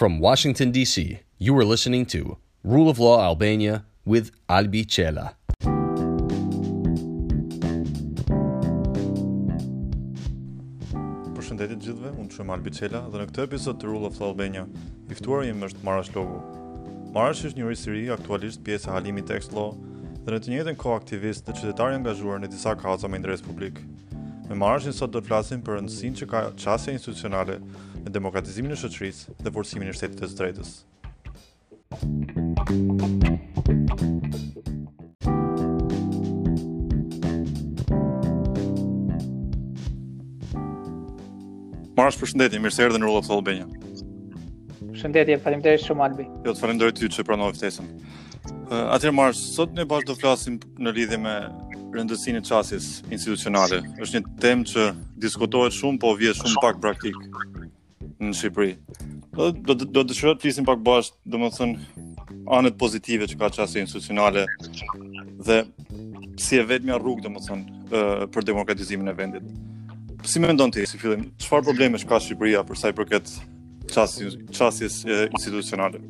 From Washington DC, you are listening to Rule of Law Albania with Albi Cela. Përshëndetje të gjithëve, unë jam Albi Cela dhe në këtë episod të Rule of Law Albania, i ftuari im është Marash Logu. Marashi është një jurist i ri, aktualisht pjesë e Halimi Tax Law dhe në të njëjtën kohë aktivist dhe qytetar i angazhuar në disa kauza me interes publik. Me Marashin sot do të flasim për rëndësinë që ka qasja institucionale në demokratizimin e shoqërisë dhe forcimin e shtetit të së drejtës. Marash përshëndetje, mirë se erdhe në Rule of Law Albania. Përshëndetje, faleminderit shumë Albi. Jo, faleminderit ty që pranove ftesën. Atëherë Marash, sot ne bashkë do flasim në lidhje me rëndësinë e qasjes institucionale. Është një temë që diskutohet shumë, po vihet shumë pak në praktikë në Shqipëri. Do dëshiroja të flisnim pak bashkë, domethënë anët pozitive që ka qasja institucionale dhe si e vetmja rrugë domethënë për demokratizimin e vendit. Si mendon ti si fillim, çfarë problemesh ka Shqipëria për sa i përket qasjes, qasjes e, institucionale.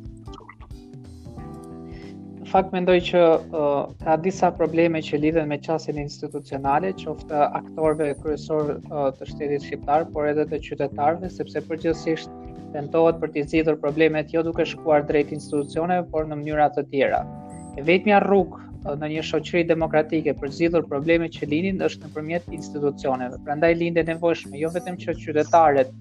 Në fakt mendoj që uh, ka disa probleme që lidhen me qasjen institucionale, qoftë aktorëve kryesorë uh, të shtetit shqiptar, por edhe të qytetarëve, sepse përgjithsisht tentohet për t'i zgjidhur problemet jo duke shkuar drejt institucioneve, por në mënyra të tjera. E vetmja rrugë uh, në një shoqëri demokratike për të zgjidhur problemet që lindin është nëpërmjet institucioneve. Prandaj lind e nevojshme jo vetëm që qytetarët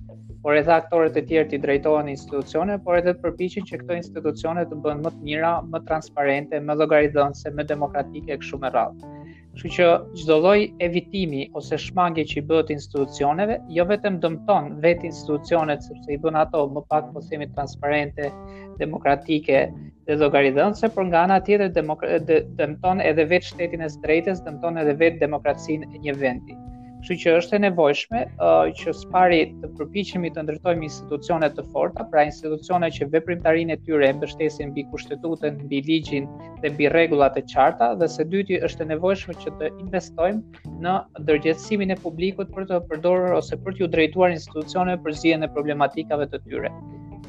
por edhe aktorët e tjerë t'i drejtohen institucioneve, por edhe të përpiqen që këto institucione të bëhen më të mira, më transparente, më llogaridhënëse, më demokratike e kështu me radhë. Kështu që çdo lloj evitimi ose shmangje që i bëhet institucioneve, jo vetëm dëmton vetë institucionet sepse i bën ato më pak po e themi transparente, demokratike dhe llogaridhënëse, por nga ana tjetër dëmton edhe vetë shtetin e së drejtës, dëmton edhe vetë demokracinë e një vendi. Kështu që është e nevojshme uh, që së pari të përpiqemi të ndërtojmë institucione të forta, pra institucione që veprimtarinë e tyre e mbështesin mbi kushtetutën, mbi ligjin dhe mbi rregulla të qarta dhe së dyti është e nevojshme që të investojmë në ndërgjegjësimin e publikut për të përdorur ose për t'u drejtuar institucioneve për zgjidhjen e problematikave të tyre.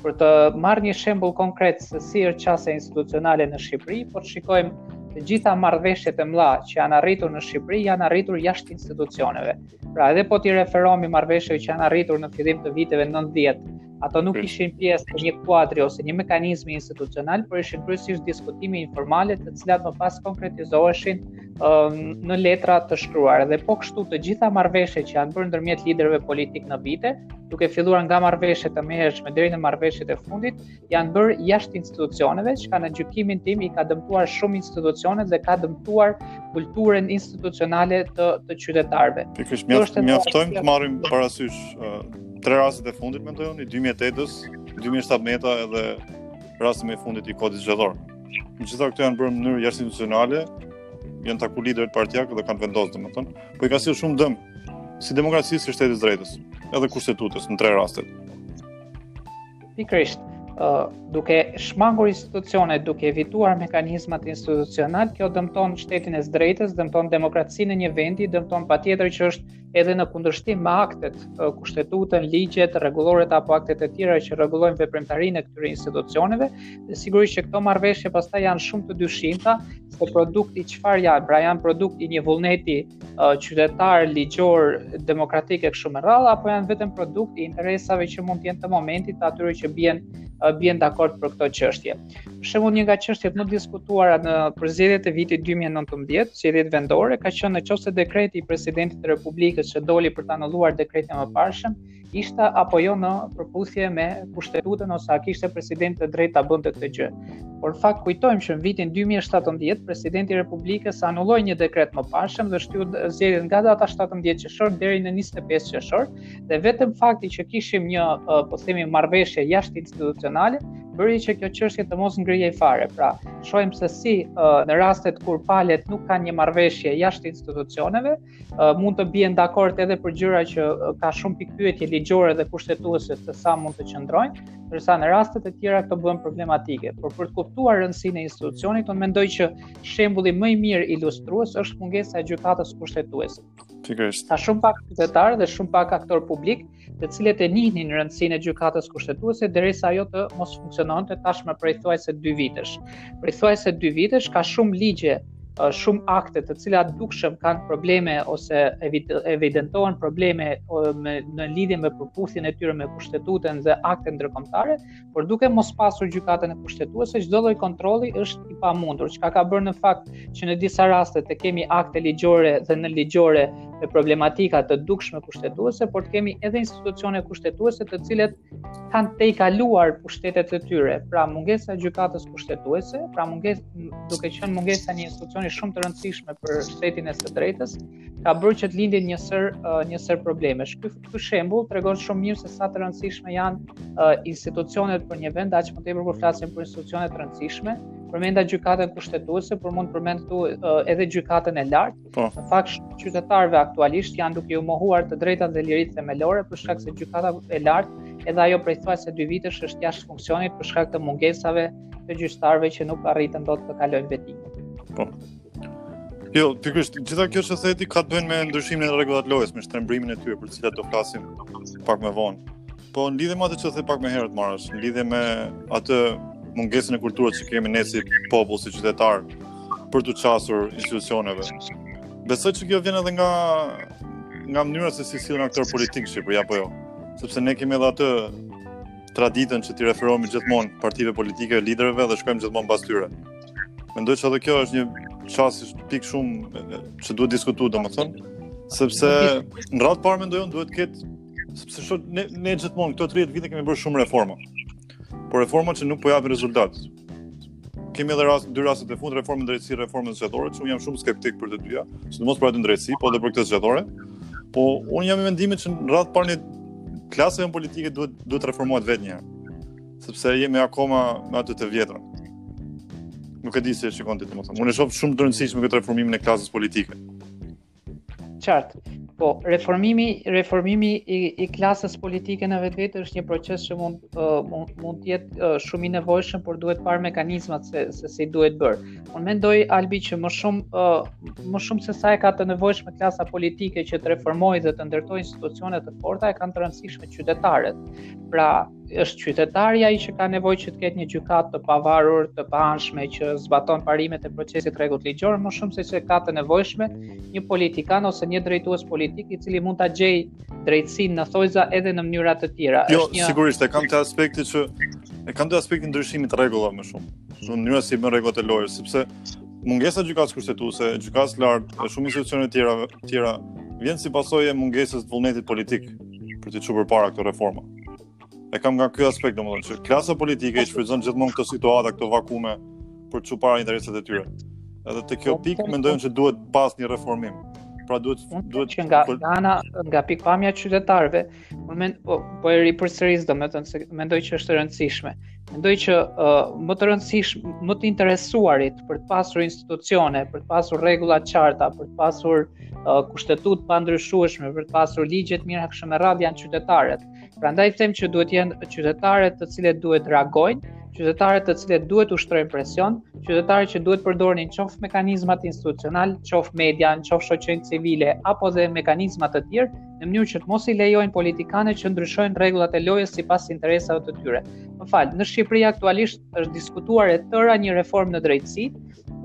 Për të marrë një shembull konkret se si është qasja institucionale në Shqipëri, po të shikojmë të gjitha marrëveshjet e mëdha që janë arritur në Shqipëri janë arritur jashtë institucioneve. Pra edhe po t'i referohemi marrëveshjeve që janë arritur në fillim të viteve 90, ato nuk mm. ishin pjesë të një kuadri ose një mekanizmi institucional, por ishin kryesisht diskutime informale të cilat më pas konkretizoheshin në letra të shkruar dhe po kështu të gjitha marrëveshjet që janë bërë ndërmjet liderëve politik në vite, duke filluar nga marrëveshjet e mëhershme deri në marrëveshjet e fundit, janë bërë jashtë institucioneve, çka në gjykimin tim i ka dëmtuar shumë institucionet dhe ka dëmtuar kulturën institucionale të të qytetarëve. Pikërisht mjaft, mjaftojmë të marrim parasysh uh, tre rastet e fundit mendoj unë, 2008-s, 2017-a edhe rasti më i fundit i kodit zgjedhor. Në të gjitha këto janë bërë në mënyrë jashtë institucionale, janë taku liderët partiak dhe kanë vendosë, domethënë, po i ka sjell shumë dëm, si demokracisë, si shtetit të drejtës, edhe kushtetutës, në tre rastet. Pikrisht, uh, duke shmangur institucionet, duke evituar mekanizmat institucional, kjo dëmton shtetin e drejtës, dëmton demokracinë e një vendi, dëmton patjetër që është edhe në kundërshtim me aktet, kushtetutën, ligjet, rregulloret apo aktet e tjera që rregullojnë veprimtarinë e këtyre institucioneve, dhe sigurisht që këto marrëveshje pastaj janë shumë të dyshimta se produkt i çfarë janë, pra janë produkt i një vullneti qytetar, ligjor, demokratik e kështu me radhë apo janë vetëm produkt i interesave që mund të jenë të momentit të atyre që bien bien dakord për këto çështje. Për shembull, një nga çështjet më të diskutuara për zgjedhjet e vitit 2019, zgjedhjet vendore, ka qenë nëse dekreti i presidentit të Republikës që doli për të anulluar dekretin e mëparshëm, ishte apo jo në përputhje me kushtetutën ose a kishte presidenti të drejtë ta bënte këtë gjë. Por fakt kujtojmë që në vitin 2017 presidenti i Republikës anulloi një dekret të mëparshëm dhe shtyu zgjedhjet nga data 17 qershor deri në 25 qershor, Dhe vetëm fakti që kishim një, po të themi, marrëveshje jashtë institucionale, bëri që kjo çështje të mos ngrihej fare. Pra, shohim se si në rastet kur palët nuk kanë një marrëveshje jashtë institucioneve, mund të bien dakord edhe për gjëra që ka shumë pikëpyetje ligjore dhe kushtetuese se sa mund të qëndrojnë, ndërsa në rastet e tjera këto bëhen problematike. Por për të kuptuar rëndësinë e institucionit, unë mendoj që shembulli më i mirë ilustrues është mungesa e gjykatës kushtetuese. Pikërisht. Ka shumë pak qytetarë dhe shumë pak aktorë publik, të cilët e njihnin rëndësinë e gjykatës kushtetuese derisa ajo të mos funksiononte tashmë prej thuajse 2 vitesh. Prej thuajse 2 vitesh ka shumë ligje shumë akte të cilat dukshëm kanë probleme ose evidentohen probleme në lidhje me përputhjen e tyre me kushtetutën dhe akte ndërkombëtare, Por duke mos pasur gjykatën kushtetuese, çdo lloj kontrolli është i pamundur, çka ka bërë në fakt që në disa raste të kemi akte ligjore dhe nënligjore me problematika të dukshme kushtetuese, por të kemi edhe institucione kushtetuese të cilat kanë tejkaluar pushtetet e tyre. Pra mungesa e gjykatës kushtetuese, pra mungesë duke qenë mungesa e një institucioni shumë të rëndësishme për shtetin e së drejtës, ka bërë që të lindin një sërë uh, një sërë problemesh. Ky ky shembull tregon shumë mirë se sa të rëndësishme janë uh, institucionet për një vend, aq më tepër kur flasim për institucione të rëndësishme, përmenda gjykatën kushtetuese, por mund të përmend këtu uh, edhe gjykatën e lartë. Po. Në fakt qytetarëve aktualisht janë duke iu mohuar të drejtat dhe liritë themelore për shkak se gjykata e lartë edhe ajo prej thuajse dy vitesh është jashtë funksionit për shkak të mungesave të gjyqtarëve që nuk arritën dot të kalojnë vetingun. Po. Jo, pikërisht, gjithë kjo që the ti ka të bëjë me ndryshimin e rregullave të lojës, me shtrembërimin e tyre për të cilat do flasim pak më vonë. Po në lidhje me atë që the pak më herët Marash, në lidhje me atë mungesën e kulturës që kemi ne si popull, si qytetar për t'iu qasur institucioneve. Besoj që kjo vjen edhe nga nga mënyra se si sillen aktorët politikë në Shqipëri apo jo. Sepse ne kemi edhe atë traditën që t'u referohemi gjithmonë partive politike, liderëve dhe shkojmë gjithmonë pas tyre. Mendoj që edhe kjo është një çësht pikë shumë që duhet diskutuar domethënë, sepse në radhë të parë mendoj unë duhet të ketë sepse sot ne ne gjithmonë këto 30 vite kemi bërë shumë reforma. Por reforma që nuk po japin rezultat. Kemi edhe rast dy raste të fundit reformën e drejtësisë, reformën zgjedhore, që unë jam shumë skeptik për të dyja, sidomos për atë në drejtësi, po edhe për këtë zgjedhore. Po unë jam i mendimit që në radhë të parë klasa politike duhet duhet të reformohet vetë një herë. sepse jemi akoma me atë të vjetrën. Nuk e di si e shikon ti, domethënë. Unë e shoh shumë të rëndësishme këtë reformimin e klasës politike. Qartë. Po, reformimi, reformimi i, i klasës politike në vetvete është një proces që mund, uh, mund, mund të jetë uh, shumë i nevojshëm, por duhet parë mekanizmat se, se si duhet bërë. Unë mendoj, Albi, që më shumë, uh, më shumë se sa e ka të nevojshme klasa politike që të reformojë dhe të ndërtojë institucione të forta, e kanë të rëndësishme qytetarët. Pra, është qytetari ai që ka nevojë që të ketë një gjykatë të pavarur, të paanshme që zbaton parimet e procesit të rregullt ligjor më shumë se ç'e ka të nevojshme një politikan ose një drejtues politik i cili mund ta gjejë drejtësinë në thojza edhe në mënyra të tjera. Jo, është një... sigurisht e kam te aspekti që e kam te aspekti i ndryshimit të rregullave më shumë. Në mënyrën si bën rregullat e lojës, sepse mungesa e gjykatës kushtetuese, gjykatës së lartë e shumë institucione të tjera të tjera vjen si pasojë e mungesës së vullnetit politik për t'i çuar përpara këto reforma. E kam nga ky aspekt, domethënë, që klasa politike i shfrytëzon gjithmonë këto situata, këto vakume për të çu para interesat e tyre. Edhe te kjo po, pikë po, mendoj unë po. se duhet pas një reformim. Pra duhet duhet që nga për... ana nga pikëpamja e qytetarëve, unë mend po po e ripërsëris domethënë se mendoj që është e rëndësishme. Mendoj që uh, më të rëndësishmë, më të interesuarit për të pasur institucione, për të pasur rregulla të qarta, për të pasur uh, kushtetutë të pandryshueshme, për të pasur ligje të mira e kështu me radhë janë qytetarët. Prandaj them që duhet të jenë qytetarët të cilët duhet të reagojnë, qytetarët të cilët duhet të ushtrojnë presion, qytetarët që duhet të përdorin qoftë mekanizmat institucionalë, qoftë media, qoftë shoqërinë civile apo dhe mekanizma të tjerë në mënyrë që të mos i lejojnë politikanët që ndryshojnë rregullat e lojës sipas interesave të tyre. Më fal, në Shqipëri aktualisht është diskutuar e tëra një reformë në drejtësi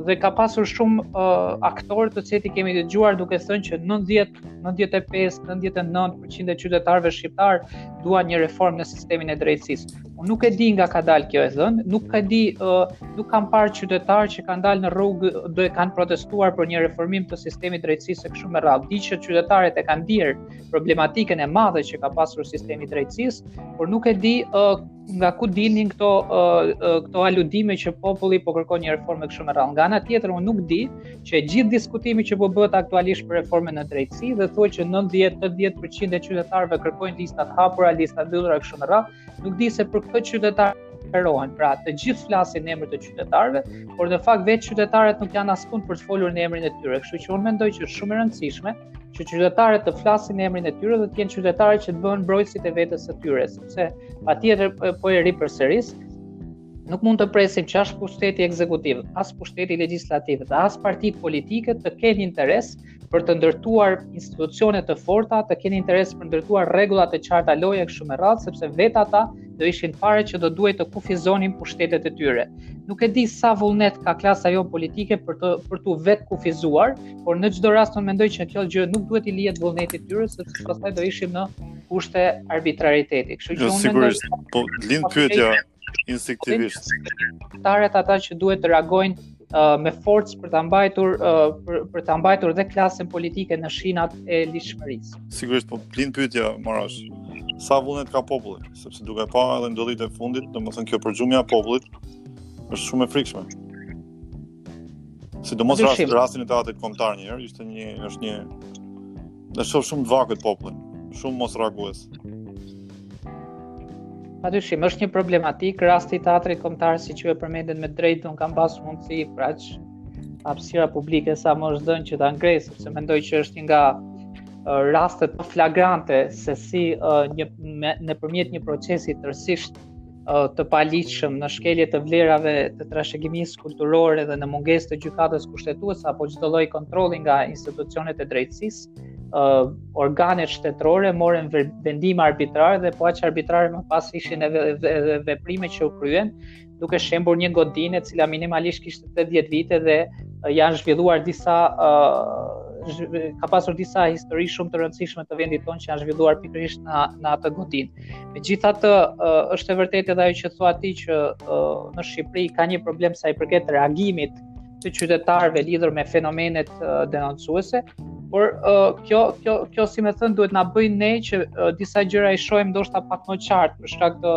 dhe ka pasur shumë uh, aktorë të cilët i kemi dëgjuar duke thënë që 90, 95, 99% e qytetarëve shqiptarë duan një reformë në sistemin e drejtësisë. Unë nuk e di nga ka dalë kjo e dhënë, nuk ka di, uh, nuk kam parë qytetarë që kanë dalë në rrugë dhe kanë protestuar për një reformim të sistemit të drejtësisë e kështu me radhë. Di që qytetarët e kanë ndjerë problematikën e madhe që ka pasur sistemi i drejtësisë, por nuk e di uh, nga ku dilnin këto uh, këto aludime që populli po kërkon një reformë e kështu me radhë. Nga ana tjetër unë nuk di që i gjithë diskutimi që po bëhet aktualisht për reformën në drejtësi dhe thuhet që 90-80% e qytetarëve kërkojnë lista të hapura, lista të mbyllura e kështu me radhë, nuk di se për kë qytetarë referohen. Pra, të gjithë flasin në emër të qytetarëve, por në fakt vetë qytetarët nuk janë askund për të folur në emrin e tyre. Kështu që unë mendoj që është shumë e rëndësishme që qytetarët të flasin në emrin e tyre dhe të jenë qytetarët që të bëhen mbrojtësit e vetes së tyre, sepse patjetër po e ripërsëris, nuk mund të presim që as pushteti ekzekutiv, as pushteti legjislativ dhe as partitë politike të kenë interes për të ndërtuar institucione të forta, të kenë interes për ndërtuar rregulla të qarta loje e kështu me radhë, sepse vetë ata do ishin të parët që do duhej të kufizonin pushtetet e tyre. Nuk e di sa vullnet ka klasa jonë politike për të për t'u vetëkufizuar, por në çdo rast unë mendoj që kjo gjë nuk duhet t'i lihet vullnetit të tyre, sepse pastaj do ishim në kushte arbitrariteti. Kështu që jo, unë mendoj sigurisht, po lind pyetja, instinktivisht. Taret ata që duhet të reagojnë uh, me forcë për ta mbajtur uh, për, për ta mbajtur dhe klasën politike në shinat e ligjshmërisë. Sigurisht po lind pyetja, Marash. Sa vullnet ka populli, sepse duke pa edhe ndodhitë e fundit, domethënë kjo përgjumja e popullit është shumë e frikshme. Sidomos rast, rastin e teatrit kombëtar një herë, ishte një është një Unë shof shumë të vakët popullin, shumë mosreagues. Pa dyshim, është një problematikë, rasti i teatrit komtar siç e përmendët me të drejtë, unë kam pas mundësi në aq hapsira publike sa më është dhënë që ta ngrej, sepse mendoj që është një nga rastet më flagrante se si një, me, nëpërmjet një procesi tërsisht të paligjshëm në shkelje të vlerave të trashëgimisë kulturore dhe në mungesë të gjykatës kushtetuese apo çdo lloj kontrolli nga institucionet e drejtësisë, uh, organet shtetërore morën vendime arbitrare dhe po aq arbitrare më pas ishin edhe, edhe veprime që u kryen, duke shembur një godinë e cila minimalisht kishte 80 vite dhe uh, janë zhvilluar disa uh, ka pasur disa histori shumë të rëndësishme të vendit tonë që janë zhvilluar pikërisht në në atë godinë. Megjithatë, është e vërtetë edhe ajo që thua ti që në Shqipëri ka një problem sa i përket reagimit të qytetarëve lidhur me fenomenet denoncuese, por kjo kjo kjo si më thën duhet të na bëjë ne që disa gjëra i shohim ndoshta pak më qartë për shkak të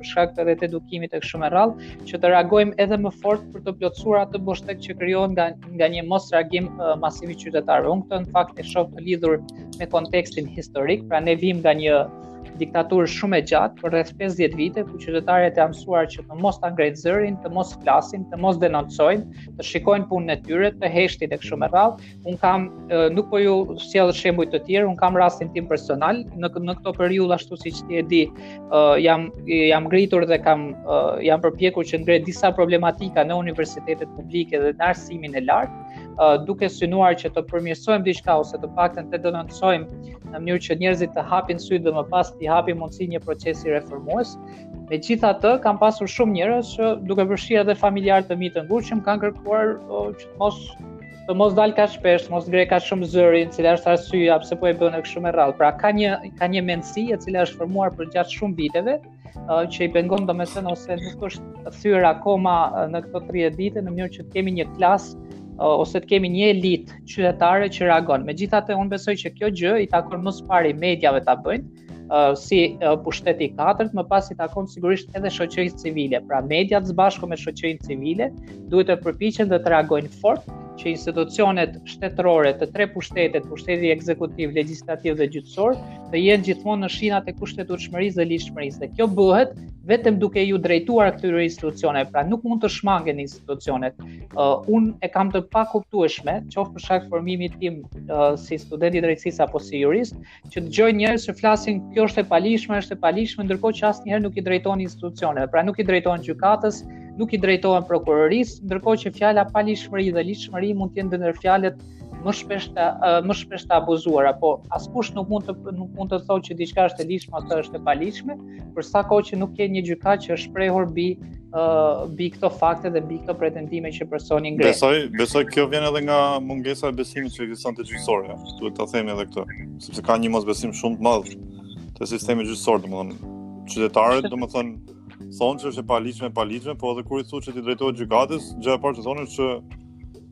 për shkak të vetë edukimit e kështu me radhë, që të reagojmë edhe më fort për të plotësuar atë boshllëk që krijohet nga nga një mosreagim masiv i qytetarëve. Unë këtë në fakt e shoh të lidhur me kontekstin historik, pra ne vijmë nga një diktaturë shumë e gjatë për rreth 50 vite ku qytetarët janë mësuar që të mos ta ngrejnë zërin, të mos flasin, të mos denoncojnë, të shikojnë punën e tyre, të heshtin e kështu me radhë. Un kam nuk po ju sjell shembuj të tjerë, un kam rastin tim personal në në këtë periudhë ashtu siç ti e di, uh, jam jam ngritur dhe kam uh, jam përpjekur që të ngre disa problematika në universitetet publike dhe në arsimin e lartë. uh, duke synuar që të përmirësojmë diçka ose të paktën të denoncojmë në mënyrë që njerëzit të hapin sytë dhe më pas t'i hapim mundësi një procesi reformues. Megjithatë, kam pasur shumë njerëz që duke përfshirë edhe familjarë të mi të ngushtë më kanë kërkuar uh, që të mos të mos dal kaq shpesh, të mos ngre kaq shumë zërin, cila është arsyeja pse po e bën e kështu me radhë. Pra ka një ka një mendësi e cila është formuar përgjatë shumë viteve, që i pengon domethënë ose nuk është thyer akoma në këto 30 vite në mënyrë që të kemi një klasë ose të kemi një elitë qytetare që reagon. Megjithatë unë besoj që kjo gjë i takon më së pari mediave ta bëjnë, si pushteti i 4-t, më pas i takon sigurisht edhe shoqërisë civile. Pra mediat së bashku me shoqërinë civile duhet të përpiqen dhe të reagojnë fort që institucionet shtetërore të tre pushtetet, pushteti ekzekutiv, legjislativ dhe gjyqësor, të jenë gjithmonë në shinat e kushtetutshmërisë dhe ligjshmërisë. Dhe kjo bëhet vetëm duke iu drejtuar këtyre institucioneve. Pra nuk mund të shmangen institucionet. Uh, un e kam të pakuptueshme, qoftë për shkak të formimit tim uh, si student i drejtësisë apo si jurist, që dëgjoj njerëz që flasin kjo është e paligjshme, është e paligjshme, ndërkohë që asnjëherë nuk i drejtohen institucioneve. Pra nuk i drejtohen gjykatës, nuk i drejtohen prokurorisë, ndërkohë që fjala paligjshmëri dhe ligjshmëri mund të jenë ndër fjalët më shpesh të më shpesh të abuzuara, po askush nuk mund të nuk mund të thotë që diçka është e ligjshme ose është e paligjshme për sa kohë që nuk ka një gjykatë që është shprehur mbi uh, mbi këto fakte dhe mbi këto pretendime që personi ngre. Besoj, besoj kjo vjen edhe nga mungesa e besimit që ekziston te gjyqësori, duhet ta themi edhe këtë, sepse ka një mosbesim shumë të madh te sistemi gjyqësor, domethënë qytetarët, domethënë thonë që është e paligjshme, e paligjshme, po edhe kur i thotë që t'i drejtohet gjykatës, gjëja e parë që thonë është që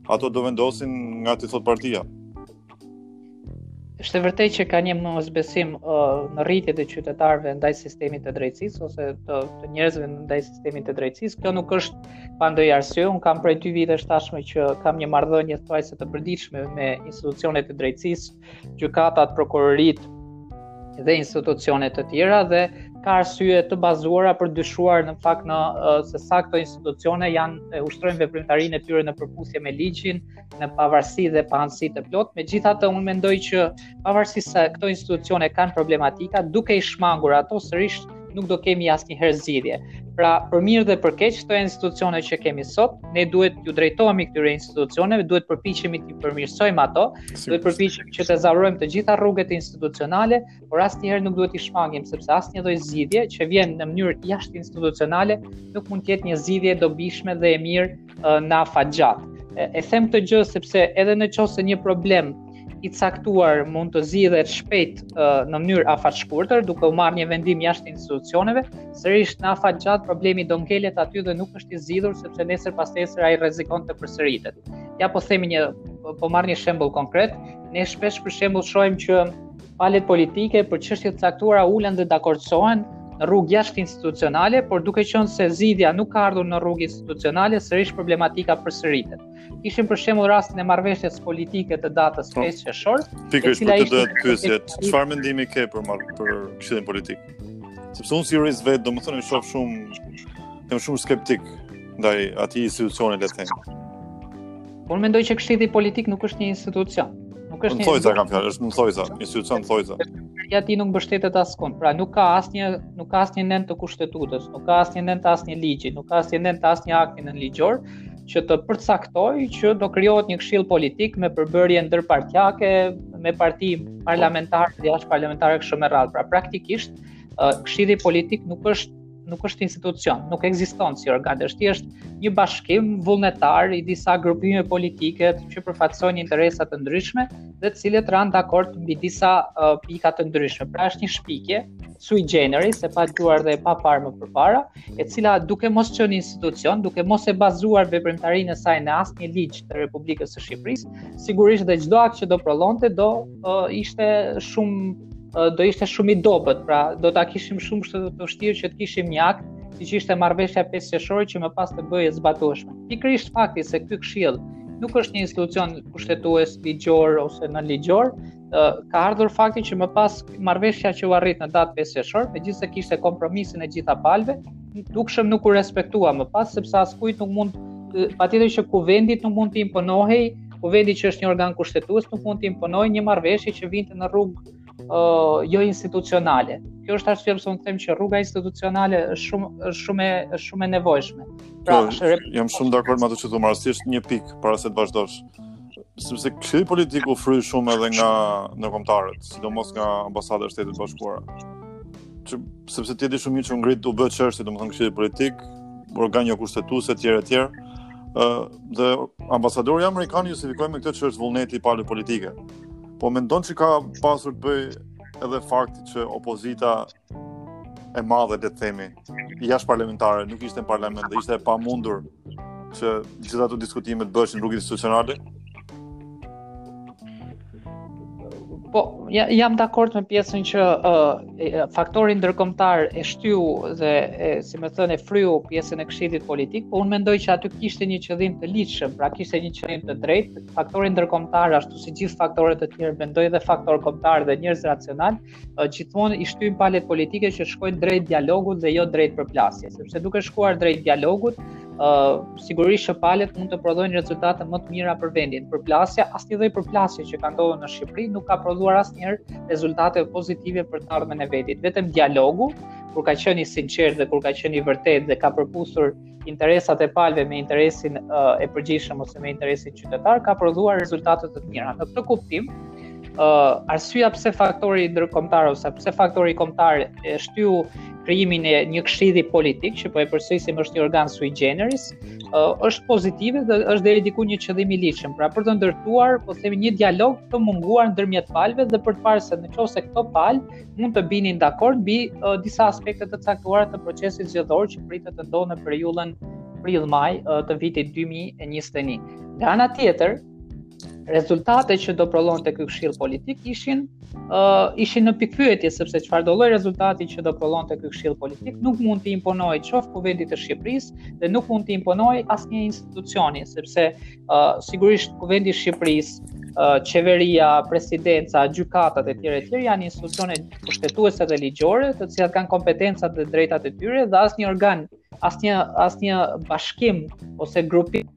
Ato do vendosin nga t'i thotë partia. Është vërtet që ka një mosbesim uh, në rritje të qytetarëve ndaj sistemit të drejtësisë ose të, të njerëzve ndaj sistemit të drejtësisë. Kjo nuk është pa ndonjë arsye. Un kam prej dy vitesh tashmë që kam një marrëdhënie thuajse të përditshme me institucionet e drejtësisë, gjykatat, prokuroritë dhe institucione të tjera dhe ka arsye të bazuara për dyshuar në fakt në sesa këto institucione janë e ushtrojnë veprimtarinë e tyre në përputhje me ligjin, në pavarësi dhe paanësi të plot. Megjithatë unë mendoj që pavarësisht se këto institucione kanë problematika, duke i shmangur ato sërish nuk do kemi asnjëherë zgjidhje. Pra, për mirë dhe për keq këto janë institucionet që kemi sot, ne duhet t'ju drejtohemi këtyre institucioneve, duhet përpiqemi t'i përmirësojmë ato, si, duhet përpiqemi që të ezaurojmë të gjitha rrugët institucionale, por asnjëherë nuk duhet t'i shmangim sepse asnjë lloj zgjidhje që vjen në mënyrë jashtëinstitucionale nuk mund të jetë një zgjidhje e dobishme dhe e mirë në afatgjat. E them këtë gjë sepse edhe në qoftë se një problem i caktuar mund të zgjidhet shpejt në mënyrë afatshkurtër duke u marrë një vendim jashtë institucioneve, sërish në afatgjat problemi do ngelet aty dhe nuk është i zgjidhur sepse nesër pasnesër ai rrezikon të përsëritet. Ja po themi një po marr një shembull konkret, ne shpesh për shembull shohim që Palët politike për çështje të caktuara ulen dhe dakordësohen në rrugë jashtëinstitucionale, por duke qenë se zgjidhja nuk ka ardhur në rrugë institucionale, sërish problematika përsëritet. Kishim për shembull rastin e marrëveshjes politike të datës 5 po, qershor, e cila ishte do të pyesje, çfarë mendimi ke për marr për këshillin politik? Sepse unë si jurist vetë, domethënë shoh shumë jam shumë skeptik ndaj atij institucioni le të them. Unë mendoj që këshilli politik nuk është një institucion. Nuk është një. Në thonjëza e kam fjalën, institucion në thonjëza. Ai nuk mbështetet askund. Pra nuk ka asnjë nuk ka asnjë nen të kushtetutës, nuk ka asnjë nen të asnjë ligji, nuk ka asnjë nen të asnjë akti nënligjor që të përcaktojë që do krijohet një këshill politik me përbërje ndërpartiake me parti parlamentare dhe jashtëparlamentare kështu me radhë. Pra praktikisht këshilli politik nuk është nuk është institucion, nuk ekziston si organ, është thjesht një bashkim vullnetar i disa grupime politike që përfaqësojnë interesa të ndryshme dhe të cilët ranë dakord mbi disa uh, pika të ndryshme. Pra është një shpikje sui generis, e padëgjuar dhe e paparë më përpara, e cila duke mos qenë institucion, duke mos e bazuar veprimtarinë e saj në asnjë ligj të Republikës së Shqipërisë, sigurisht dhe çdo akt që do prodhonte do uh, ishte shumë uh, do ishte shumë i dobët, pra do ta kishim shumë kështu të vështirë që të kishim një akt siç ishte marrëveshja 5 qershorit që më pas të bëhej e zbatueshme. Pikërisht fakti se ky këshill nuk është një institucion kushtetues ligjor ose nënligjor, ka ardhur fakti që më pas marrëveshja që u arrit në datë 5 qershor, megjithëse kishte kompromisin e gjitha palëve, dukshëm nuk u respektua më pas sepse askujt nuk mund patjetër që kuvendit nuk mund t'i imponohej Kuvendit që është një organ kushtetues nuk mund t'i imponohej një marrëveshje që vinte në rrugë uh, jo institucionale. Kjo është arsye pse unë them që rruga institucionale është shumë është shumë është shumë e nevojshme. Pra, po, është rep... jam shumë dakord me atë që thua, rastisht një pikë para se të vazhdosh. Sepse këshilli politik u fry shumë edhe nga ndërkombëtarët, sidomos nga ambasada e Shteteve të Bashkuara. Që sepse ti e di shumë mirë që ngrit u bë çështje, domethënë këshilli politik, organ jo kushtetues etj etj. Ë uh, dhe ambasadori amerikan e justifikoi me këtë që është vullneti i palëve politike. Po mendon që ka pasur të bëjë edhe fakti që opozita e madhe le të themi jashtë parlamentare nuk ishte në parlament dhe ishte e pamundur që gjithë ato diskutime të bëheshin në rrugë institucionale. Po, ja, jam dakord me pjesën që uh, faktori ndërkombëtar e shtyu dhe e, si me thënë e fryu pjesën e këshillit politik, po unë mendoj që aty kishte një qëllim të ligjshëm, pra kishte një qëllim të drejtë. Faktori ndërkombëtar ashtu si gjithë faktorët e tjerë mendoj dhe faktor kombëtar dhe njerëz racional, gjithmonë i shtyjnë palët politike që të shkojnë drejt dialogut dhe jo drejt përplasjes, sepse duke shkuar drejt dialogut, ë uh, sigurisht që palët mund të prodhojnë rezultate më të mira për vendin. Përplasja, asnjë lloj përplasje që ka ndodhur në Shqipëri nuk ka prodhuar asnjëherë rezultate pozitive për të ardhmen e vendit. Vetëm dialogu, kur ka qenë i sinqertë dhe kur ka qenë i vërtetë dhe ka përputhur interesat e palëve me interesin uh, e përgjithshëm ose me interesin qytetar ka prodhuar rezultate të mira. Në këtë kuptim, uh, arsyeja pse faktori ndërkombëtar ose pse faktori kombëtar e shtyu krijimin e një këshilli politik që po e përsërisim është një organ sui generis, uh, është pozitive dhe është deri diku një qëllim i ligjshëm, pra për të ndërtuar, po themi një dialog të munguar ndërmjet palëve dhe për të parë se në qoftë se këto palë mund të binin dakord mbi uh, disa aspekte të caktuara të procesit zgjedhor që pritet të ndodhë në periudhën prill-maj uh, të vitit 2021. Nga ana tjetër, rezultatet që do prodhonte ky këshill politik ishin uh, ishin në pikëpyetje sepse çfarë do lloj rezultati që do prodhonte ky këshill politik nuk mund t'i imponojë qoftë kuvendit të Shqipërisë dhe nuk mund t'i imponojë asnjë institucioni sepse uh, sigurisht kuvendi i Shqipërisë, uh, qeveria, presidenca, gjykatat e tjera e tjera janë institucione kushtetuese dhe ligjore, të cilat kanë kompetencat dhe të drejtat e tyre dhe asnjë organ, asnjë asnjë bashkim ose grupim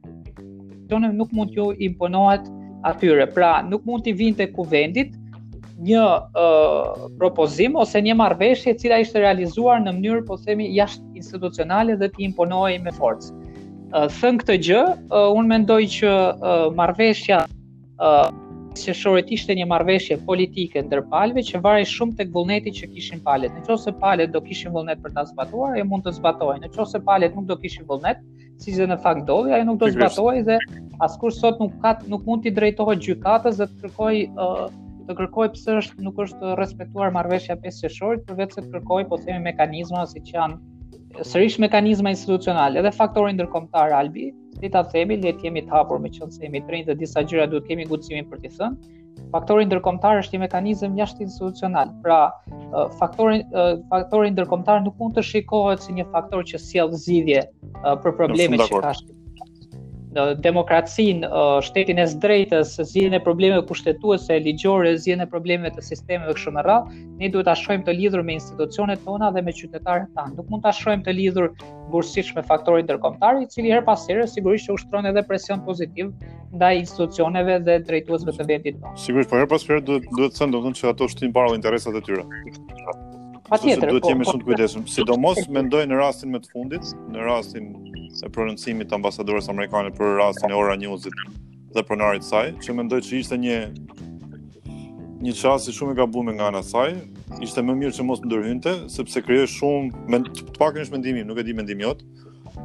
nuk mund t'ju imponohet atyre. Pra, nuk mund t'i vinte kuvendit një uh, propozim ose një marrëveshje e cila ishte realizuar në mënyrë po themi jashtë institucionale dhe t'i imponohej me forcë. Thënë këtë gjë, unë mendoj që marrëveshja e 5 qershorit ishte një marrëveshje politike ndërmjet palëve që varej shumë tek vullneti që kishin palët. Në qoftë se palët do kishin vullnet për ta zbatuar, ajo mund të zbatohej. Në qoftë se palët nuk do kishin vullnet, siç dhe në fakt ndodhi, ajo nuk do të zbatohej dhe askush sot nuk ka nuk mund t'i drejtohet gjykatës dhe të kërkojë uh, të kërkojë pse është nuk është respektuar marrëveshja e 5 qershorit, përveçse të kërkojë po themi mekanizma siç janë sërish mekanizma institucionale, edhe faktori ndërkombëtar Albi, si ta themi, le të jemi të hapur meqenëse jemi të rinj dhe disa gjëra duhet të kemi guximin për t'i thënë, Faktori ndërkombëtar është një mekanizëm jashtë institucional. Pra, faktori faktori ndërkombëtar nuk mund të shikohet si një faktor që sjell zgjidhje për problemet që ka Shqipëria në demokracinë, shtetin e së drejtës, zgjidhjen e problemeve kushtetuese, ligjore, zgjidhjen e problemeve të sistemeve kështu me radhë, ne duhet ta shohim të lidhur me institucionet tona dhe me qytetarët tanë. Nuk mund ta shohim të lidhur ngushtësisht me faktorin ndërkombëtar, i cili herë pas here sigurisht që ushtron edhe presion pozitiv ndaj institucioneve dhe drejtuesve të vendit tonë. Sigurisht, por herë pas here duhet duhet të them domethënë se ato shtin para interesat e tyre. Patjetër, duhet të, po, jemi, po, shumë të kujdesshëm. Sidomos mendoj në rastin më të fundit, në rastin e prononcimit të ambasadores amerikane për rastin e Ora Newsit dhe pronarit saj, që mendoj që ishte një një qasje shumë e gabume nga ana saj, ishte më mirë që mos të ndërhynte, sepse krijoi shumë, të paktën është mendimi, nuk e di mendimi jot.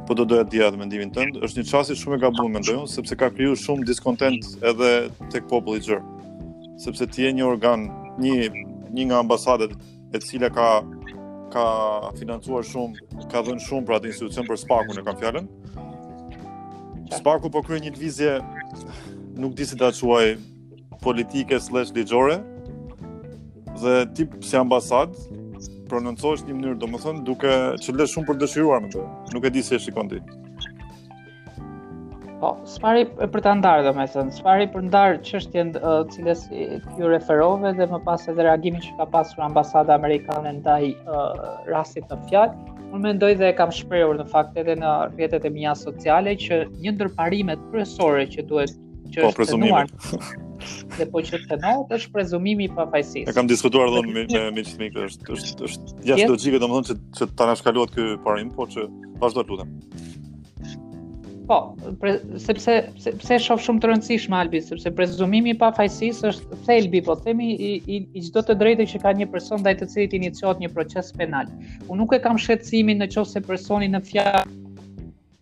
Po do doja të dija edhe mendimin tënd. Është një qasje shumë e gabume mendoj unë, sepse ka kriju shumë diskontent edhe tek populli i gjerë. Sepse ti je një organ, një një nga ambasadat e cila ka ka financuar shumë, ka dhënë shumë për atë institucion për Spakun e kam fjalën. Spaku po kryen një lëvizje nuk di si ta quaj, politike slash ligjore dhe ti si ambasadë prononcohesh në një mënyrë, domethënë duke që lë shumë për dëshiruar më të. Nuk e di si e shikon ti. Po, së pari për ta ndarë domethënë, së pari për të ndarë çështjen së uh, cilës iu referove dhe më pas edhe reagimin që ka pasur ambasada amerikane ndaj uh, rastit në fjalë. Unë mendoj dhe e kam shprehur në fakt edhe në rrjetet e mia sociale që një ndër parimet kryesore që duhet që po, është cenuar. Dhe po që cenohet është prezumimi i pafajësisë. E kam diskutuar dhon me me me çnik është është është jashtë logjike domethënë që që ta na shkalohet ky parim, por që vazhdo të lutem. Po, pre, sepse sepse e shoh shumë të rëndësishme Albi, sepse prezumimi i pafajësisë është thelbi, po themi i i, i çdo të drejte që ka një person ndaj të cilit iniciohet një proces penal. Unë nuk e kam shqetësimin nëse personit në fjalë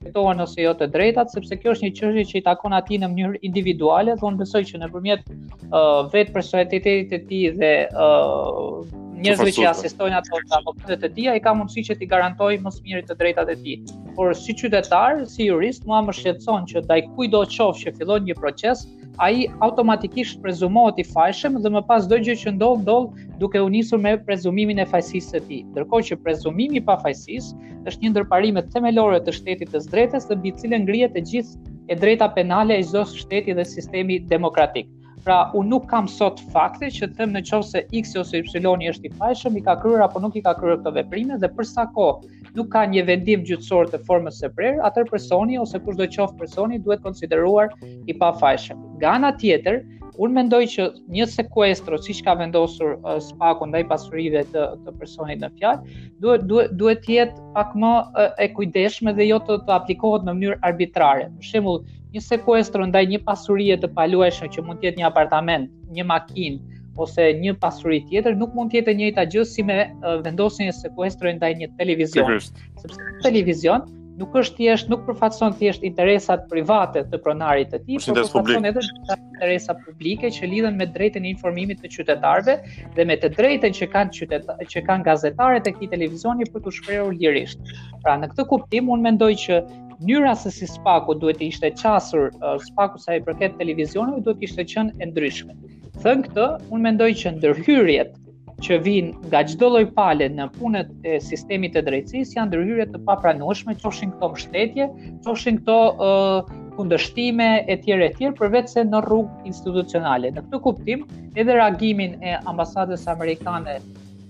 respektohen ose jo të drejtat, sepse kjo është një çështje që i takon atij në mënyrë individuale, dhe unë besoj që nëpërmjet uh, vetë personalitetit të tij dhe uh, njerëzve që asistojnë ato avokatët e tij, ai ka mundësi që t'i garantojë më së miri të drejtat e tij. Por si qytetar, si jurist, mua më shqetëson që ndaj kujtdo qoftë që fillon një proces, ai automatikisht prezumohet i fajshëm dhe më pas çdo gjë që ndodh ndodh duke u nisur me prezumimin e fajësisë së tij. Ndërkohë që prezumimi i pafajësisë është një ndër parimet themelore të shtetit të së drejtës dhe mbi të cilën ngrihet e gjithë e drejta penale e çdo shteti dhe sistemi demokratik. Pra, unë nuk kam sot fakte që të them në qoftë se X ose Y është i fajshëm, i ka kryer apo nuk i ka kryer këto veprime dhe për sa kohë nuk ka një vendim gjyqësor të formës së prerë, atëherë personi ose kushdo qoftë personi duhet konsideruar i pafajshëm. Nga ana tjetër, unë mendoj që një sekuestro, siç ka vendosur uh, SPAK-u ndaj pasurive të të personit në fjalë, duhet duhet duhet të jetë pak më e kujdesshme dhe jo të, të aplikohet në mënyrë arbitrare. Për shembull, një sekuestro ndaj një pasurie të paluajshme që mund të jetë një apartament, një makinë ose një pasuri tjetër nuk mund të jetë e njëjta gjë si me vendosjen e sekuestros ndaj një televizioni. Sepse televizioni nuk është thjesht, nuk përfaqëson thjesht interesat private të pronarit të tij, por përfaqëson edhe interesa publike që lidhen me të drejtën e informimit të qytetarëve dhe me të drejtën që kanë qytetarët, që kanë gazetarët e këtij televizioni për t'u shprehur lirisht. Pra në këtë kuptim unë mendoj që mënyra se si SPAK-u duhet të ishte qasur, uh, SPAK-u sa i përket televizionit duhet të ishte qenë e ndryshme. Thënë këtë, unë mendoj që ndërhyrjet që vijnë nga çdo lloj pale në punët e sistemit të drejtësisë janë ndërhyrje të papranueshme, qofshin këto mbështetje, qofshin këto ë uh, kundërshtime etj etj përveçse në rrugë institucionale. Në këtë kuptim, edhe reagimin e ambasadës amerikane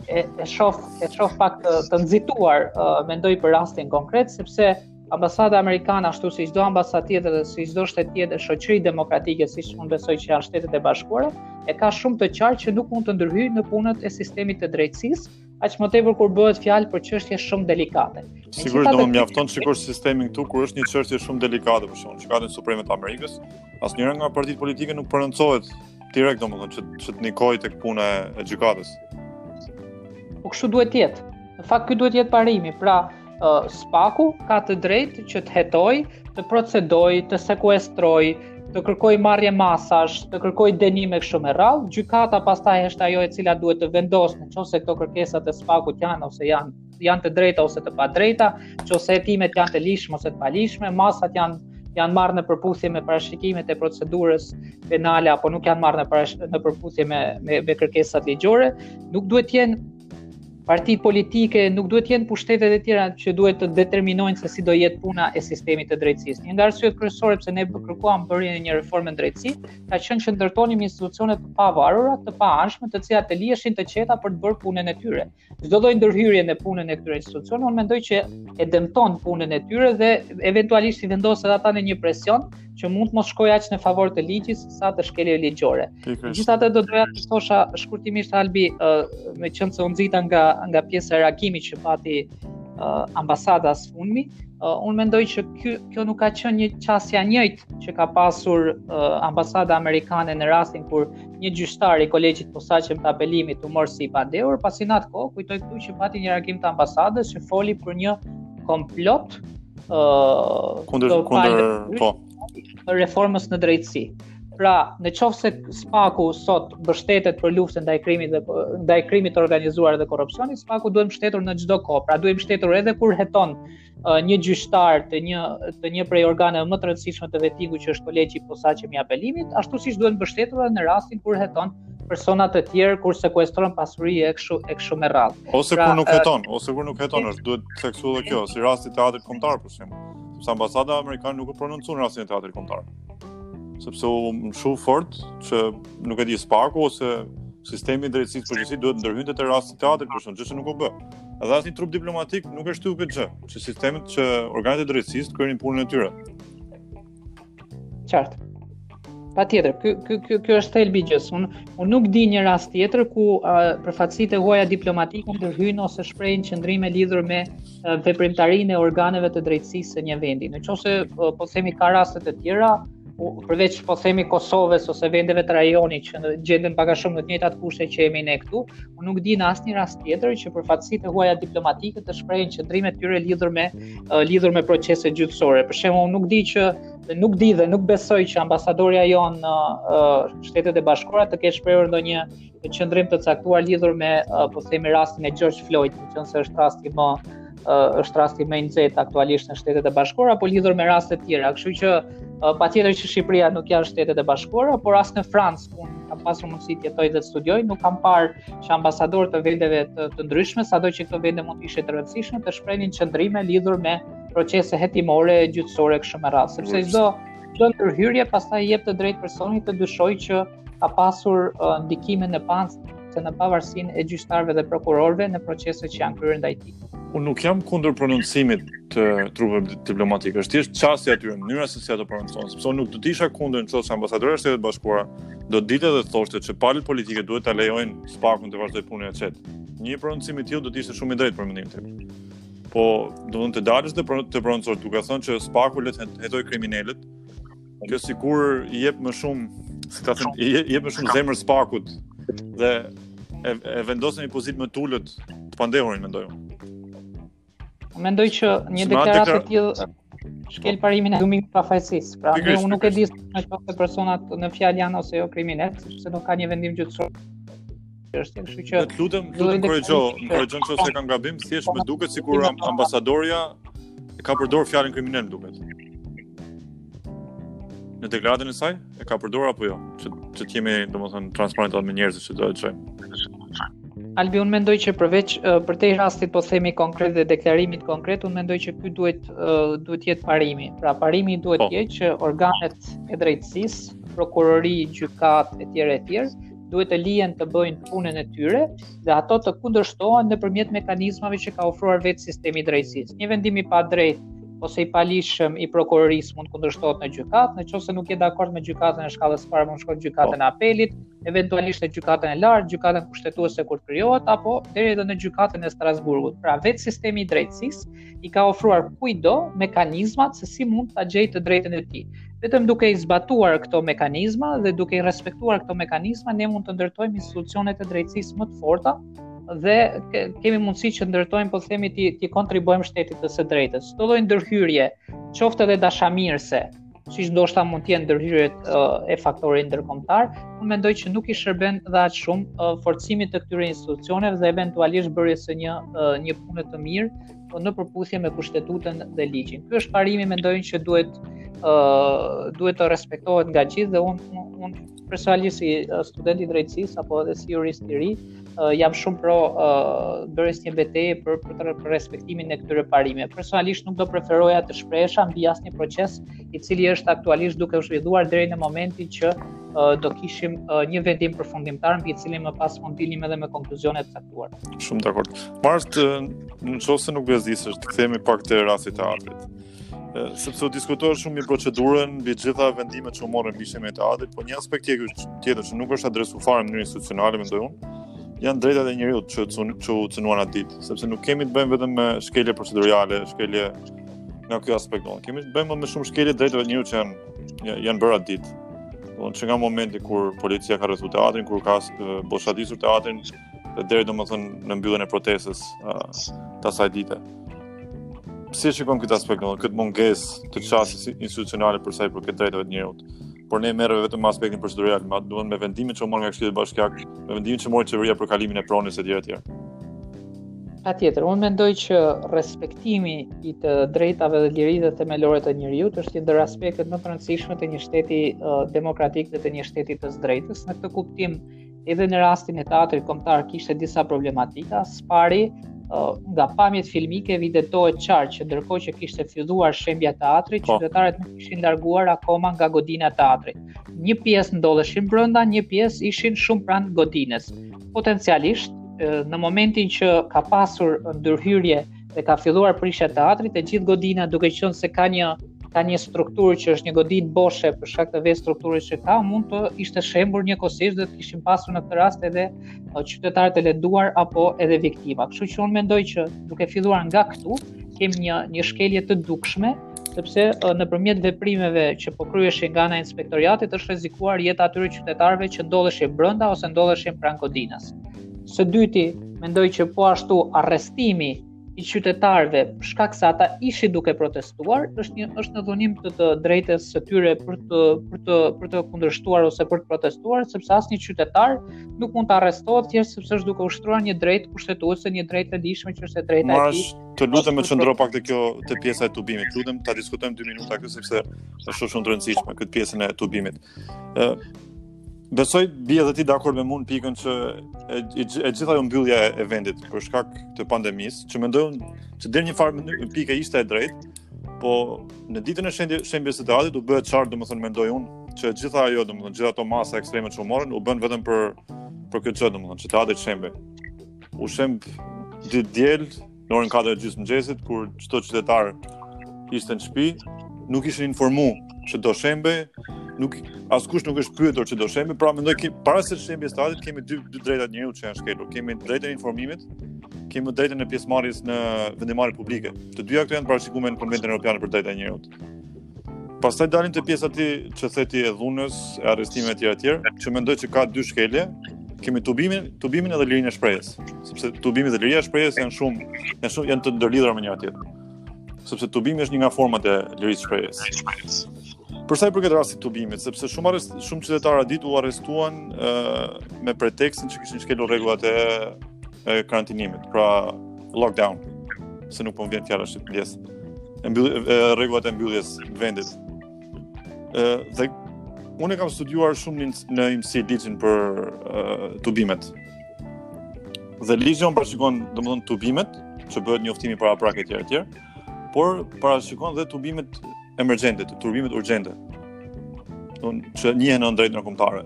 e, e shoh e shoh pak të, të nxituar, uh, mendoj për rastin konkret sepse Ambasada amerikane ashtu si çdo ambasadë tjetër dhe si çdo shtet tjetër shoqëri demokratike siç unë besoj që janë shtetet e bashkuara, e ka shumë të qartë që nuk mund të ndërhyjë në punët e sistemit të drejtësisë, aq më tepër kur bëhet fjalë për çështje shumë delikate. Sigurisht do të mjafton sikur sistemi këtu kur është një çështje shumë delikate për Gjykatën Supreme të Amerikës, asnjëra nga partitë politike nuk prononcohet direkt domethënë që që të ndikojë tek puna e gjykatës. Po kështu duhet të jetë. Në fakt ky duhet të jetë parimi. Pra, uh, spaku ka të drejtë që të hetojë, të procedojë, të sekuestrojë, të kërkojë marrje masash, të kërkojë dënime kështu me radhë, gjykata pastaj është ajo e cila duhet të vendosë në qoftë se këto kërkesa të spakut janë ose janë janë të drejta ose të padrejta, në qoftë se hetimet janë të ligjshme ose të paligjshme, masat janë janë marrë në përputhje me parashikimet e procedurës penale apo nuk janë marrë në parash, në përputhje me me, me kërkesat ligjore, nuk duhet të jenë Partitë politike nuk duhet të jenë pushtetet e tjera që duhet të determinojnë se si do jetë puna e sistemit të drejtësisë. Një nga arsyet kryesore pse ne kërkuam bërjen e një reforme në drejtësi, ka qenë që ndërtonim institucione të pavarura, të paanshme, të cilat të liheshin të qeta për të bërë punën e tyre. Çdo lloj ndërhyrje në punën e këtyre institucioneve, unë mendoj që e dëmton punën e tyre dhe eventualisht i vendos edhe ata në një presion që mund të mos shkojë aq në favor të ligjit sa të shkeljes ligjore. Megjithatë do doja të thosha shkurtimisht Albi, uh, meqenëse u nxita nga nga pjesa e reagimit që pati uh, ambasada së fundmi, uh, unë mendoj që kjo, kjo nuk ka qenë një qasje e njëjtë që ka pasur uh, ambasada amerikane në rastin kur një gjyqtar i kolegjit të posaçëm të apelimit u mor si i pandehur, pasi në atë kohë kujtoj këtu që pati një reagim të ambasadës që foli për një komplot uh, kundër kundër po reformës në drejtësi. Pra, në qoftë se spaku sot mbështetet për luftën ndaj krimit dhe ndaj krimit të organizuar dhe korrupsionit, spaku duhet mbështetur në çdo kohë. Pra, duhet mbështetur edhe kur heton uh, një gjyqtar të një të një prej organeve më të rëndësishme të vetingut që është kolegji i posaçëm i apelimit, ashtu siç duhet mbështetur edhe në rastin kur heton persona të tjerë kur sekuestron pasuri e kështu e kështu me radhë. Ose pra, kur nuk heton, uh, ose kur nuk heton, është duhet theksuar kjo, si rasti i teatrit kombëtar për shemb. Sepse ambasada amerikane nuk u prononcua në rastin e teatrit kombëtar. Sepse u mëshua fort që nuk e di spaku ose sistemi i drejtësisë në përgjithësi duhet ndërhynte te rasti i teatrit për shkak që nuk u bë. Edhe asnjë trup diplomatik nuk e shtyu këtë gjë, që sistemet që organet e drejtësisë të kryenin punën e tyre. Qartë. Patjetër, kjo, kjo, kjo, kjo është thelbi i gjësë. Unë unë nuk di një rast tjetër ku uh, përfaqësitë e huaja diplomatike ndërhyjnë ose shprehin qëndrime lidhur me uh, veprimtarinë e organeve të drejtësisë së një vendi. Në qoftë se, uh, po themi, ka raste të tjera, përveç po themi Kosovës ose vendeve të rajonit që gjenden pak a shumë në të njëjtat kushte që jemi ne këtu, unë nuk di në asnjë rast tjetër që përfaqësitë e huaja diplomatike të shprehin qëndrimet e tyre lidhur me mm. uh, lidhur me procese gjyqësore. Për shembull, unë nuk di që nuk di dhe nuk besoj që ambasadorja jonë në uh, uh, Shtetet e Bashkuara të ketë shprehur ndonjë qëndrim të caktuar lidhur me uh, po themi rastin e George Floyd, që është rasti më uh, është rasti më i nxehtë aktualisht në Shtetet e Bashkuara, por lidhur me raste të tjera. Kështu që uh, patjetër që Shqipëria nuk janë Shtetet e Bashkuara, por as në Francë ku kam pasur mundësi të jetoj dhe të studioj, nuk kam parë që ambasadorë të vendeve të, të ndryshme, sado që këto vende mund të ishin të rëndësishme, të shprehnin qëndrime lidhur me procese hetimore gjyqësore e kështu me radhë, sepse çdo çdo ndërhyrje pastaj i jep të drejtë personit të dyshojë që ka pasur uh, ndikime në paanë se në pavarësinë e gjyqtarëve dhe prokurorëve në proceset që janë kryer ndaj tij. Unë nuk jam kundër prononcimit të trupave diplomatike. Është thjesht çështja te mënyra se si ato prononcohen, sepse unë nuk do të isha kundër nëse ambasadorja e Shteteve të Bashkuara do të dilte dhe thoshte që palët politike duhet ta lejojnë spakun të vazhdojë punën i qetë. Një prononcim i tillë do të ishte shumë i drejtë, për mendimin tim. Por të dalësh të prononcohesh duke thënë që spaku le të hetojë kriminelët, Kjo sikur i jep më shumë, si ta them, i jep më shumë zemër spakut dhe e, e vendos në një pozitë më të ulët të pandehurin mendoj unë. Mendoj që një deklaratë e tillë shkel parimin e prezumimit të pafajësisë. Pra, ne unë nuk e di në qoftë se personat në fjalë janë ose jo kriminelë, sepse nuk ka një vendim gjyqësor. çështje, kështu që të lutem, të lutem më korrigjo, më korrigjo në qoftë se kam gabim, se mua më duket sikur ambasadorja ka përdorur fjalën kriminelët, më duket. Në deklaratën e saj e ka përdorur apo jo? Që që të jemi, domethënë, transparentë me njerëzit që na dëgjojnë. Albi, unë mendoj që përveç uh, përtej rastit po themi konkret dhe deklarimit konkret, unë mendoj që ky duhet uh, duhet të jetë parimi. Pra parimi duhet, po, të jetë që organet e drejtësisë, prokurori, gjykatë e tjerë e tjerë, duhet të lihen të bëjnë punën e tyre dhe ato të kundërshtohen nëpërmjet mekanizmave që ka ofruar vetë sistemi i drejtësisë. Një vendim i padrejtë ose i paligjshëm i prokurorisë mund të kundërshtohet në gjykatë, në qoftë se nuk je dakord me gjykatën e shkallës së parë, mund të shkosh në gjykatën e po, apelit, eventualisht në gjykatën e lartë, gjykatën kushtetuese kur të krijohet apo deri edhe në gjykatën e Strasburgut. Pra vetë sistemi i drejtësisë i ka ofruar kujtdo mekanizmat se si mund ta gjejë të drejtën e tij. Vetëm duke i zbatuar këto mekanizma dhe duke i respektuar këto mekanizma, ne mund të ndërtojmë institucione të drejtësisë më të forta dhe kemi mundësi që të ndërtojmë, po themi, t'i kontribuojmë shtetit të së drejtës. Çdo lloj ndërhyrje, qoftë edhe dashamirëse, siç ndoshta mund të jenë ndërhyrjet uh, e faktorit ndërkombëtar, unë mendoj që nuk i shërben dhe aq shumë uh, forcimit të këtyre institucioneve dhe eventualisht bërjes së një uh, një pune të mirë uh, në përputhje me kushtetutën dhe ligjin. Ky është parimi mendoj që duhet uh, duhet të respektohet nga të gjithë dhe unë unë un, Personalisht si student i drejtësisë apo edhe si jurist i ri, jam shumë pro uh, bërjes së një beteje për për, të, për respektimin e këtyre parimeve. Personalisht nuk do preferoja të shprehesha mbi asnjë proces i cili është aktualisht duke u zhvilluar deri në momentin që uh, do kishim uh, një vendim përfundimtar mbi të cilin më pas mund të dilnim edhe me konkluzione të caktuara. Shumë dakord. Mars, në qoftë se nuk bezdisesh, të kthehemi pak te rasti i teatrit. sepse u diskutua shumë mbi procedurën mbi të gjitha vendimet që u morën mbi shembjen e teatrit, por një aspekt tjetër tjetër që nuk është adresuar fare në mënyrë institucionale mendoj unë, janë të drejtat e njeriut që që u cenuan atë ditë, sepse nuk kemi të bëjmë vetëm me shkelje procedurale, shkelje nga ky aspekt domethënë. Kemi të bëjmë me shumë shkelje të drejtave të njeriut që janë janë bërë atë ditë. Domethënë që nga momenti kur policia ka rrethuar teatrin, kur ka boshatisur teatrin, deri domethënë në mbylljen e protestës uh, të asaj dite. Si e shikon këtë aspekt, domethënë këtë mungesë të qasjes institucionale për sa i përket të drejtave të njeriut? Por ne merrem vetëm me aspektin procedural, domethënë me vendimin që u mor nga Këshilli Bashkiak, me vendimin që mori qeveria për kalimin e pronës etj etj. Patjetër, unë mendoj që respektimi i të drejtave dhe lirive themelore të njeriut është një ndër aspektet më të rëndësishme të një shteti uh, demokratik dhe të një shteti të së drejtës. Në këtë kuptim, Edhe në rastin e teatrit kombëtar kishte disa problematika, së pari nga pamjet filmike evidentohet qartë që ndërkohë që kishte filluar shembja e teatrit, po. qytetarët nuk ishin larguar akoma nga godina e teatrit. Një pjesë ndodheshin brenda, një pjesë ishin shumë pranë godinës. Potencialisht në momentin që ka pasur ndërhyrje dhe ka filluar prishja e teatrit e gjithë godina duke qenë se ka një ka një strukturë që është një godinë boshe për shkak të vetë strukturës që ka, mund të ishte shembur njëkohësisht dhe të kishim pasur në këtë rast edhe qytetarë të lënduar apo edhe viktima. Kështu që unë mendoj që duke filluar nga këtu, kemi një një shkelje të dukshme sepse nëpërmjet veprimeve që po kryeshin nga ana e inspektoriatit është rrezikuar jeta e atyre qytetarëve që ndodheshin brenda ose ndodheshin pranë godinës. Së dyti, mendoj që po ashtu arrestimi i qytetarëve për shkak se ata ishin duke protestuar, është një është një dhunim i të drejtës së tyre për të për të për të kundërshtuar ose për të protestuar, sepse asnjë qytetar nuk mund të arrestohet thjesht sepse është duke ushtruar një të drejtë kushtetuese, një të drejtë të ligjshme që është e drejta e tij. Të lutem më qëndro pak te kjo te pjesa e tubimit. Lutem ta diskutojmë 2 minuta këtu sepse është shumë e rëndësishme këtë pjesën e tubimit. Ë Besoj bie edhe ti dakord me mua në pikën që e, e, e gjitha ajo mbyllja e vendit për shkak të pandemisë, që mendoj unë që deri në një farë mënyre pike ishte e drejtë, po në ditën e shembjes shembjes së teatrit u bë e qartë domethënë mendoj unë që e gjitha ajo domethënë gjitha ato masa ekstreme që u morën u bënë vetëm për për këtë gjë domethënë që teatri të shembej. U shemb ditë të diel në orën 4 e gjysë të mëngjesit, kur çdo qytetar ishte në shpi, nuk ishin informu që do shembej, nuk, askush nuk është pyetur që do shembej, pra mendoj që, para se shembjes së teatrit, kemi dy, dy drejta të njeriut që janë shkelur, kemi drejtën e informimit, kemi drejtën e pjesëmarrjes në vendimarrje publike. Të dyja këto janë parashikuar në Konventën Europiane për Drejtat e Njeriut. Pastaj dalim te pjesa ti që the ti e dhunës, e arrestimeve etj etj, që mendoj që ka dy shkelje, kemi tubimin, tubimin edhe lirinë e shprehjes, sepse tubimi dhe liria e shprehjes janë shumë janë shumë janë të ndërlidhura me njëra tjetrën. Sepse tubimi është një nga format e lirisë shprehjes. Për sa i përket rastit tubimit, sepse shumë arrest, shumë qytetarë atë ditë u arrestuan ë me pretekstin që kishin shkelur rregullat e, e karantinimit. Pra, lockdown, se nuk po më vjen fjala shqip, ndjesë. E mbyll rregullat e mbylljes të vendit. Ë dhe unë e kam studiuar shumë në imtësi ligjin për uh, tubimet. Dhe ligji jonë parashikon, domethënë tubimet që bëhet njoftimi paraprak etj etj. por parashikon dhe tubimet emergjente, të tubimet urgjente. Don që njihen në drejtën ndërkombëtare.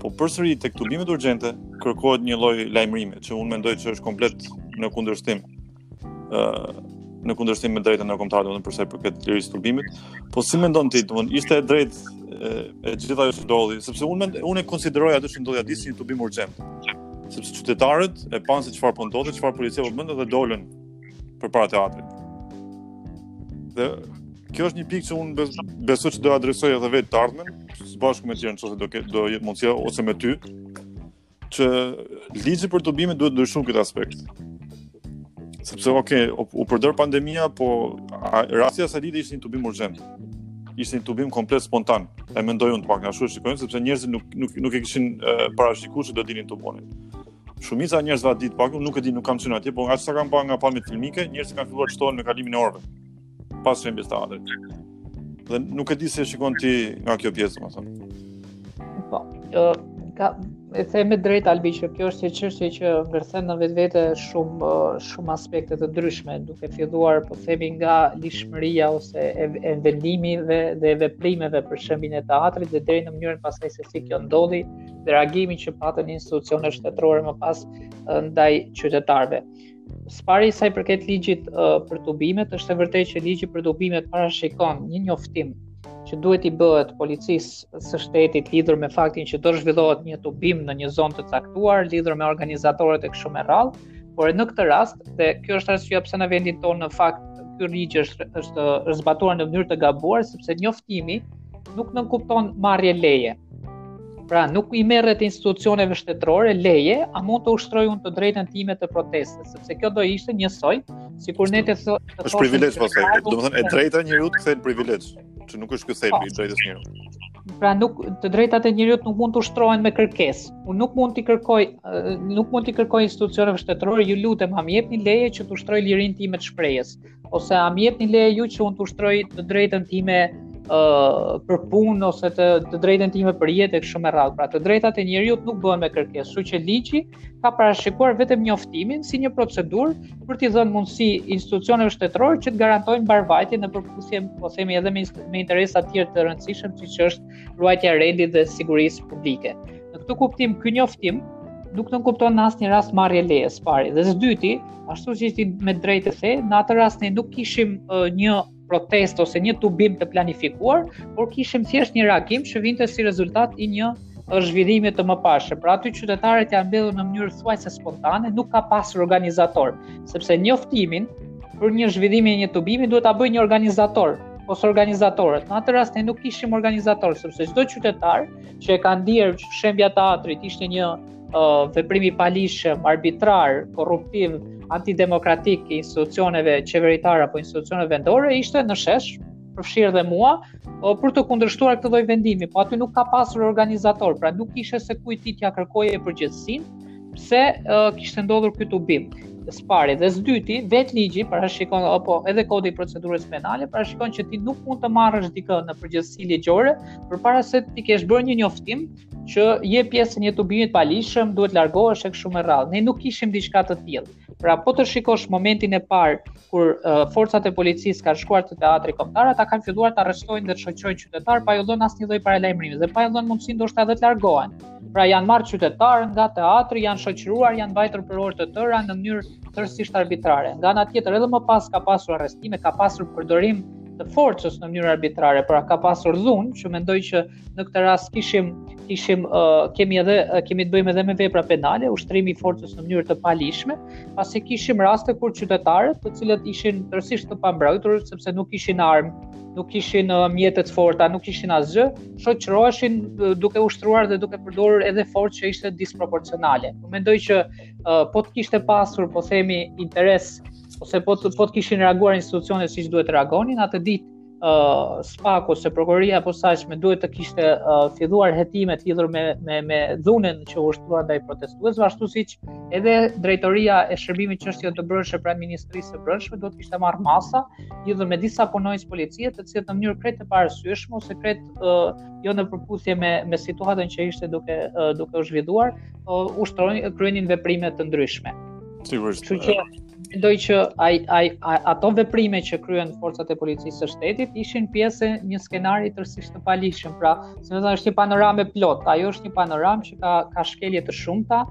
Po përsëri tek tubimet urgjente kërkohet një lloj lajmërimi që unë mendoj që është komplet në kundërshtim ë në kundërshtim me drejtën ndërkombëtare, domethënë për sa i përket lirisë tubimit. Po si mendon ti, domethënë ishte e drejtë e, e gjithë ajo që ndodhi, sepse unë unë e konsideroj atë që ndodhi aty si një tubim urgjent. Sepse qytetarët e panë se çfarë po ndodhte, çfarë policia po bënte dhe dolën përpara teatrit. Dhe kjo është një pikë që unë besoj që do adresoj edhe vetë në të ardhmen, së bashku me tjerë në qoftë se do, ke, do jetë mundësia ose me ty, që ligji për tubimet duhet ndryshu në këtë aspekt. Sepse, ok, u, u përdor pandemia, po a, rasti asaj dite ishte një tubim urgjent. Ishte një tubim komplet spontan. E mendoj unë të paktën ashtu e shikoj, sepse njerëzit nuk, nuk, nuk e kishin parashikuar që do dilnin të tubonin. Shumica e njerëzve atë ditë, paktën unë nuk e di, nuk kam qenë atje, por aq sa kam pa nga pamjet filmike, njerëzit kanë filluar të shtohen me kalimin e orëve. Pas shembjes teatrit. Dhe nuk e di si e shikon ti nga kjo pjesë, domethënë. Po, ë ke, them me të drejtë Albi që kjo është një çështje që ngërthen në vetvete shumë shumë aspekte të ndryshme, duke filluar po themi nga ligjshmëria ose e, e vendimeve dhe veprimeve për shembjen e teatrit dhe deri në mënyrën pastaj se si kjo ndodhi, dhe reagimin që patën institucionet shtetërore më pas ndaj qytetarëve. Së pari sa i përket ligjit uh, për tubimet, është e vërtetë që ligji për tubimet parashikon një njoftim që duhet t'i bëhet policisë së shtetit lidhur me faktin që do zhvillohet një tubim në një zonë të caktuar lidhur me organizatorët e kështu me radhë, por në këtë rast dhe kjo është arsyeja pse në vendin tonë në fakt ky ligj është është zbatuar në mënyrë të gabuar sepse njoftimi nuk nënkupton marrje leje. Pra, nuk i merret institucioneve shtetërore leje, a mund të ushtroj unë të drejtën time të protestës, sepse kjo do ishte njësoj, sikur ne të themi është privilegj pastaj. Po, domethënë e drejta e njeriut kthehet në privilegj, që nuk është ky thelbi, po, i të drejtës së njeriut. Pra nuk të drejtat e njeriut nuk mund të ushtrohen me kërkesë. Unë nuk mund t'i kërkoj nuk mund t'i kërkoj institucioneve shtetërore, ju lutem, a më jepni leje që të ushtroj lirinë time të shprehjes. Ose a më jepni leje ju që unë të ushtroj të drejtën time ë uh, për punë ose të të drejtën time për jetë e kështu me radhë. Pra të drejtat e njeriut nuk bëhen me kërkesë, kështu që ligji ka parashikuar vetëm njoftimin si një procedurë për t'i dhënë mundësi institucioneve shtetërore që të garantojnë mbarëvajtje në përputhje, po themi edhe me, me interesa të tjerë të rëndësishëm, siç është ruajtja e rendit dhe sigurisë publike. Në këtë kuptim, ky njoftim nuk nënkupton në asnjë rast marrje leje së pari. Dhe së dyti, ashtu siç ti me të drejtë e the, në atë rast ne nuk kishim uh, një protestë ose një tubim të planifikuar, por kishim thjesht një reagim që vinte si rezultat i një zhvillimi të mëparshëm. Pra aty qytetarët janë mbledhur në mënyrë thuajse spontane, nuk ka pasur organizator, sepse njoftimin për një zhvillimin e një tubimi duhet ta bëjë një organizator, ose organizatorët. Në atë rast ne nuk kishim organizator sepse çdo qytetar që e ka ndier që shembja e teatrit ishte një uh, veprim i paligjshëm, arbitrar, korruptiv, antidemokratik i institucioneve qeveritare apo institucioneve vendore ishte në shesh, përfshirë dhe mua, uh, për të kundërshtuar këtë lloj vendimi, po aty nuk ka pasur organizator, pra nuk kishe se kujt ti t'ia kërkoje përgjegjësinë, pse uh, kishte ndodhur ky tubim së pari dhe së dyti vetë ligji parashikon apo edhe kodi i procedurës penale parashikon që ti nuk mund të marrësh dikë në përgjegjësi ligjore përpara se t'i kesh bërë një njoftim që je pjesë e një tubimi të paligjshëm duhet të largohesh e kështu me radhë ne nuk kishim diçka të tillë pra po të shikosh momentin e parë kur uh, forcat e policisë kanë shkuar te teatri kombëtar, ata kanë filluar të arrestojnë dhe të shoqërojnë qytetarë pa u dhënë asnjë lloj paralajmërimi dhe pa u dhënë mundësi ndoshta edhe të largohen. Pra janë marrë qytetarë nga teatri, janë shoqëruar, janë mbajtur për orë të tëra në mënyrë tërësisht arbitrare. Nga ana tjetër edhe më pas ka pasur arrestime, ka pasur përdorim të forcës në mënyrë arbitrare, pra ka pasur dhunë që mendoj që në këtë rast kishim kishim uh, kemi edhe uh, kemi të bëjmë edhe me vepra penale, ushtrimi i forcës në mënyrë të paligjshme, pasi kishim raste kur qytetarët, të cilët ishin tërësisht të pambrojtur sepse nuk kishin armë, nuk kishin uh, mjete të forta, nuk kishin asgjë, shoqëroheshin uh, duke ushtruar dhe duke përdorur edhe forcë që ishte disproporcionale. Unë mendoj që uh, po të kishte pasur, po themi, interes ose po të, po të kishin reaguar institucionet siç duhet të reagonin atë ditë uh, spaku se prokuroria e posaçme duhet të kishte uh, filluar hetimet lidhur me me me dhunën që u ushtrua ndaj protestuesve, ashtu siç edhe drejtoria e shërbimit të çështjeve të brendshme pranë Ministrisë së Brendshme duhet të kishte marrë masa lidhur me disa punonjës policie të cilët në mënyrë krejt të paarsyeshme ose krejt uh, jo në përputhje me me situatën që ishte duke uh, duke u zhvilluar, uh, ushtronin kryenin veprime të ndryshme. Sigurisht. Kështu që mendoj që ai ai ato veprime që kryen forcat e policisë së shtetit ishin pjesë e një skenari tërësisht të paligjshëm. Pra, si me thënë, është një panoramë e plotë. Ajo është një panoramë që ka ka shkelje të shumta.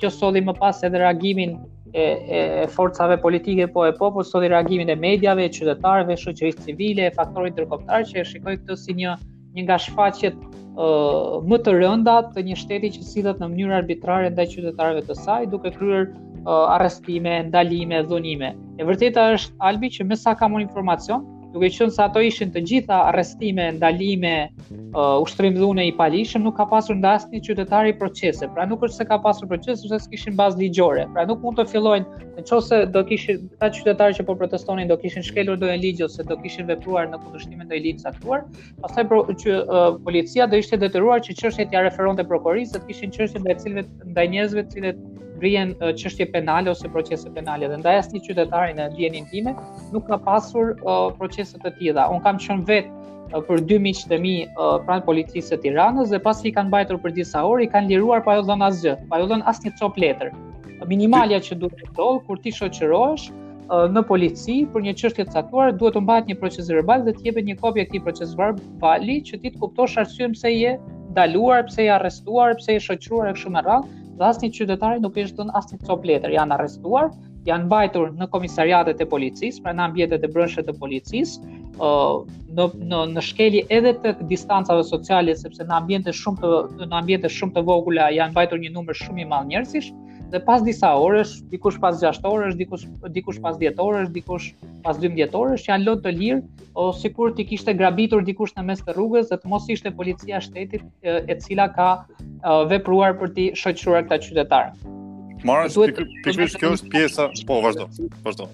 Kjo solli më pas edhe reagimin e, e forcave politike po e po, po solli reagimin e mediave, e qytetarëve, shoqërisë civile, e faktorit ndërkombëtar që e shikoi këtë si një një nga shfaqjet uh, më të rënda të një shteti që sillet në mënyrë arbitrare ndaj qytetarëve të saj, duke kryer uh, arrestime, ndalime, dhunime. E vërteta është Albi që me sa kam unë informacion, duke qenë se ato ishin të gjitha arrestime, ndalime, uh, ushtrim dhune i paligjshëm, nuk ka pasur ndaj asnjë qytetari procese, pra nuk është se ka pasur procese, se s'kishin bazë ligjore, pra nuk mund të fillojnë, në qoftë se do kishin, këta qytetarë që po protestonin, do kishin shkelur ndonjë ligj, ose do kishin vepruar në kundër shtim me ndonjë ligj të caktuar, pastaj pro, që uh, policia do ishte detyruar që çështjet t'ia referonte prokurorisë, të kishin çështje ndaj cilëve ndaj njerëzve të cilët ngrihen uh, çështje penale ose procese penale dhe ndaj asnjë qytetari në dijeninë time nuk ka pasur uh, procese të tilla. Unë kam qenë vetë uh, për dy miq të mi uh, pranë policisë së Tiranës dhe pasi i kanë mbajtur për disa orë i kanë liruar pa u dhënë asgjë, pa u dhënë asnjë copë letër. Minimalja që duhet të ndodhë kur ti shoqërohesh, në polici për një çështje të caktuar duhet të mbahet një procesverbal dhe të jepet një kopje e këtij procesverbali që ti të kuptosh arsyen pse je ndaluar, pse je arrestuar, pse je shoqëruar e kështu me radhë, dhe asnjë qytetari nuk i është dhënë asnjë copë letër, janë arrestuar, janë mbajtur në komisariatet e policisë, pra në ambientet e brendshme të policisë, ë në në në shkelje edhe të distancave sociale sepse në ambiente shumë të në ambiente shumë të vogla janë mbajtur një numër shumë i madh njerëzish, Dhe pas disa orësh, dikush pas 6 orësh, dikush dikush pas 10 orësh, dikush pas 12 orësh janë lënë të lirë, o sikur t'i kishte grabitur dikush në mes të rrugës dhe të mos ishte policia e shtetit e, e cila ka e, vepruar për t'i shoqëruar këta qytetarë. Mara, pikërisht kjo është pjesa, po vazhdo, vazhdo.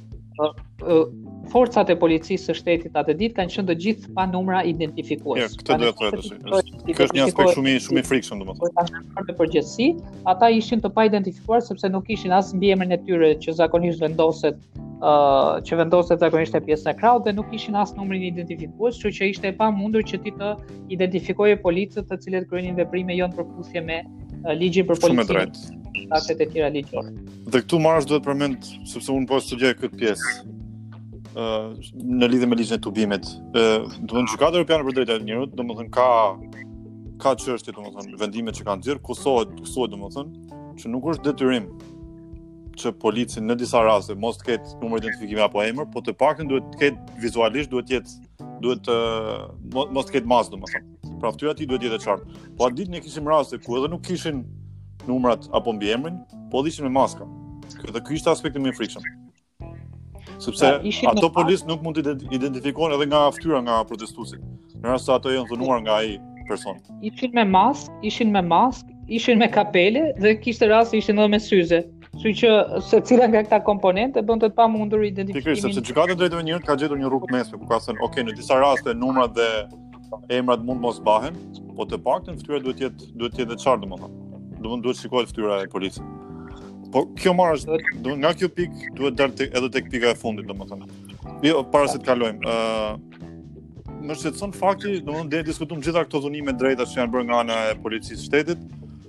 forcat e policisë së shtetit atë ditë kanë qenë të gjithë pa numra identifikues. Ja, këtë do të thotë. Kjo është një aspekt shumë i shumë i frikshëm domethënë. Po, ata në përgjithësi, ata ishin të paidentifikuar sepse nuk kishin as mbiemrin e tyre që zakonisht vendoset ë uh, që vendoset zakonisht te pjesa e krahut dhe nuk kishin as numrin identifikues, kështu që ishte e pamundur që ti të identifikoje policët të cilët kryenin veprime jo në përputhje me uh, ligjin për policinë. Shumë drejt. Aktet e tjera ligjore. Dhe këtu Marash duhet përmend sepse unë po studioj këtë pjesë ë uh, në lidhje me ligjin e tubimit. ë uh, Domethënë gjykata europiane për drejtat e njeriut, domethënë ka ka çështje domethënë vendime që kanë nxjerr ku thuhet ku thuhet domethënë që nuk është detyrim që polici në disa raste mos të ketë numër identifikimi apo emër, po të paktën duhet të ketë vizualisht duhet të jetë duhet të mos të ketë maskë domethënë. Pra fytyra duhet jetë e qartë. Po atë ditë ne kishim raste ku edhe nuk kishin numrat apo mbiemrin, po edhe ishin me maska. Kjo ky ishte aspekti më i frikshëm. Sepse pra, ato policë nuk mund të identifikohen edhe nga fytyra nga protestuesit. Në rast se ato janë dhunuar nga ai person. Ishin me mask, ishin me mask, ishin me kapele dhe kishte raste ishin edhe me syze. Kështu që secila nga këta komponentë e bën të pamundur identifikimin. Pikërisht, sepse gjykata e drejtave të njeriut ka gjetur një rrugë të mesme ku ka thënë, "Ok, në disa raste numrat dhe emrat mund të mos mbahen, po të paktën fytyra duhet të jetë duhet të jetë e qartë, domethënë. Domethënë duhet shikohet fytyra e policit." Po kjo Marash, do nga kjo pikë duhet dalë edhe tek pika e fundit, domethënë. Jo, para se të kalojmë, ë uh, Më shqetëson fakti, domethënë i diskutum gjitha këto dhunime drejta që janë bërë nga ana e policisë shtetit,